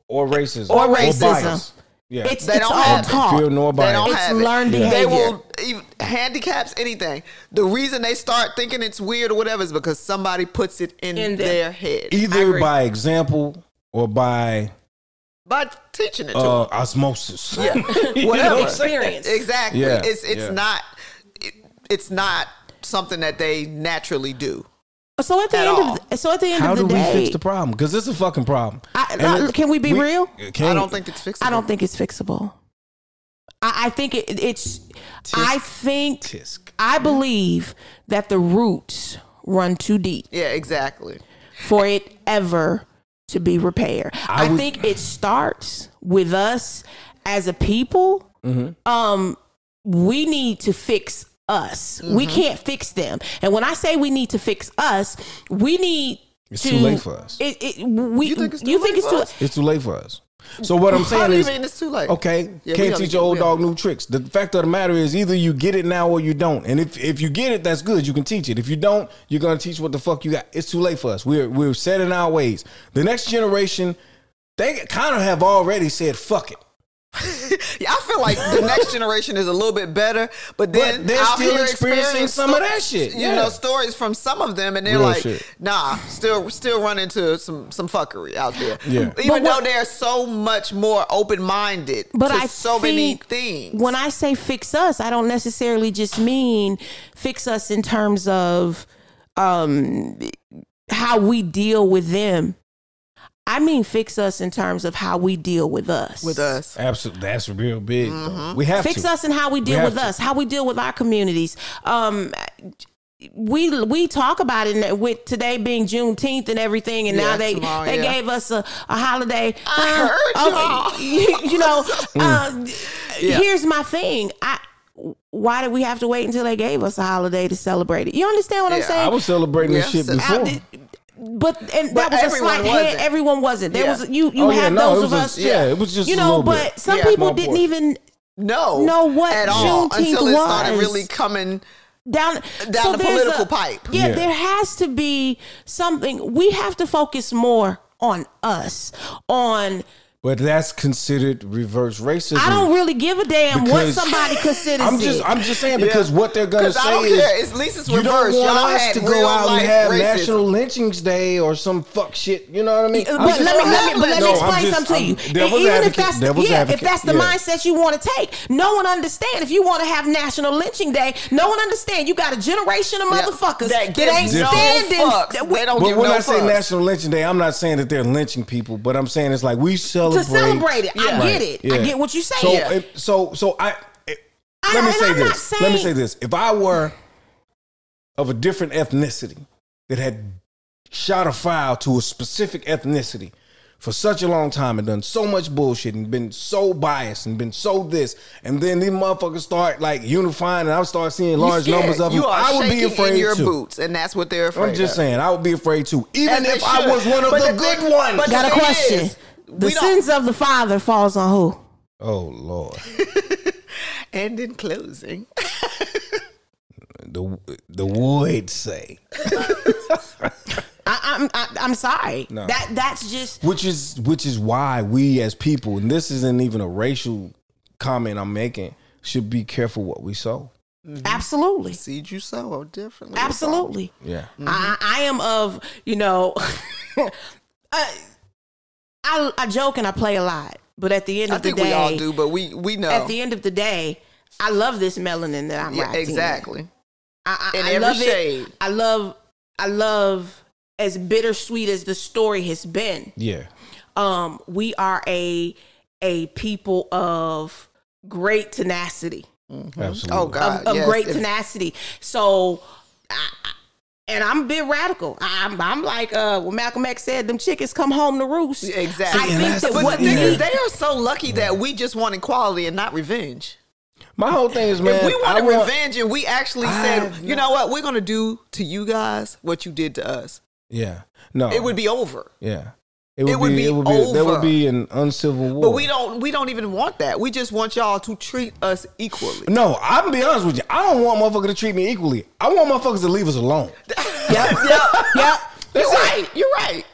or racism or racism. racism. yeah It's They it's don't all have it. taught. Fear nor They don't It's have it. learned They behavior. will even, handicaps anything. The reason they start thinking it's weird or whatever is because somebody puts it in, In them. their head. Either by example or by by teaching it to uh, them. osmosis. Yeah. You know Whatever. what I'm saying? Experience. Exactly. Yeah, It's it's yeah. not it, it's not something that they naturally do. So at the At end all. of the, so at the end How of do the we day, fix the problem? Because it's a fucking problem. I- And uh, it- can we be real? Can, I don't think it's fixable. I don't think it's fixable. I, I think it, it's. I think Tisk. I believe that the roots run too deep Yeah, exactly. for it ever to be repaired. I, would- think it starts with us as a people. Mm-hmm. Um, we need to fix us. We Mm-hmm. can't fix them. And when I say we need to fix us, we need. It's to, too late for us. It, it, we, You think it's too you think late it's for too us? It's too late for us. So what I'm saying How do you is, it's too late? okay, Yeah, can't teach your old dog new tricks. The fact of the matter is, either you get it now or you don't. And if if you get it, that's good. You can teach it. If you don't, you're gonna teach what the fuck you got. It's too late for us. We're we're set in our ways. The next generation, they kind of have already said fuck it. Yeah, I feel like the next generation is a little bit better, but then But they're I'll still experiencing experience some of that shit. You Yeah. know, stories from some of them, and they're Real like, shit. "Nah, still, still run into some some fuckery out there." Yeah. even But though they're so much more open minded But to I so many things. When I say fix us, I don't necessarily just mean fix us in terms of um, how we deal with them. I mean fix us in terms of how we deal with us. with us, Absolutely, that's real big. Mm-hmm. We have fix to. us in how we deal have with to. us, how we deal with our communities. Um, we we talk about it with today being Juneteenth and everything, and Yeah, now they tomorrow, they yeah. gave us a, a holiday. I heard you you know, uh, Yeah. here's my thing. I why did we have to wait until they gave us a holiday to celebrate it? You understand what I'm saying? I was celebrating this Yeah, shit before. I did- but and But that was a everyone slight hand. wasn't. Everyone wasn't. There Yeah. was you. You Oh, yeah, had no, those of was a- us. yeah, it was just you know. little But bit. some Yeah. people didn't portion. even no, know what at all Juneteenth until it started was. really coming. down Down the political a- pipe. Yeah, Yeah. there has to be something. We have to focus more on us. On but that's considered reverse racism. I don't really give a damn what somebody considers I'm just it. I'm just saying because what they're gonna say I don't is care. It's- at least it's you don't want Y'all us to go out and have racism. National Lynchings Day or some fuck shit. You know what I mean? I'm but let me, let me, but let No, me I'm explain just- something to you. I'm devil's Even if that's the, yeah, advocate, if that's the yeah. mindset you want to take, no one understand. If you want to have National Lynching Day, no one understand. You got a generation of Yeah, motherfuckers that that, gives ain't no standing. fucks. They don't But give when no I say. National Lynching Day, I'm not saying that they're lynching people, but I'm saying it's like we celebrate to celebrate it. I Yeah. get it. I get what you're saying. So, Yeah. it- so, so I. it- I- let me say I'm not this. Let me say this. If I were of a different ethnicity that had shot a file to a specific ethnicity for such a long time and done so much bullshit and been so biased and been so this, and then these motherfuckers start like unifying, and I start seeing large numbers of them. You are I would be afraid in your too. boots, and that's what they're afraid. I'm just of. saying, I would be afraid too, even And they if I was one of But the the good ones. but got a question. is, the sins of the father falls on who? oh Lord, And in closing, the the would say. I, I'm I, I'm sorry. No. That that's just which is which is why we as people and this isn't even a racial comment i'm making should be careful what we sow mm-hmm. Absolutely. Seed you sow oh, are differently. Absolutely. Yeah. I, I am of, you know, I, uh, I, I joke and I play a lot, but at the end I of the day I think we all do, but we we know at the end of the day, I love this melanin that I'm yeah, rocking. exactly. I, I, In I every love shade. it. I love, I love as bittersweet as the story has been. Yeah. Um, we are a a people of great tenacity. Absolutely. Oh God, of, of yes. great If- tenacity. So, I, I- and I'm a bit radical. I'm, I'm like, uh, when Malcolm X said, "Them chickens come home to roost." Exactly. I and think that But what the thing is, they are so lucky that we just want equality and not revenge. My whole thing is, man, if we wanted want, revenge and we actually I- said, you know what, we're gonna do to you guys what you did to us, yeah, no, it would be over. yeah, it would, it would be, be it would be, there over. would be an uncivil war. But we don't we don't even want that. We just want y'all to treat us equally. No, I'm gonna be honest with you. I don't want motherfuckers to treat me equally. I want motherfuckers to leave us alone. Yep, yep, yep. You're right. You're right.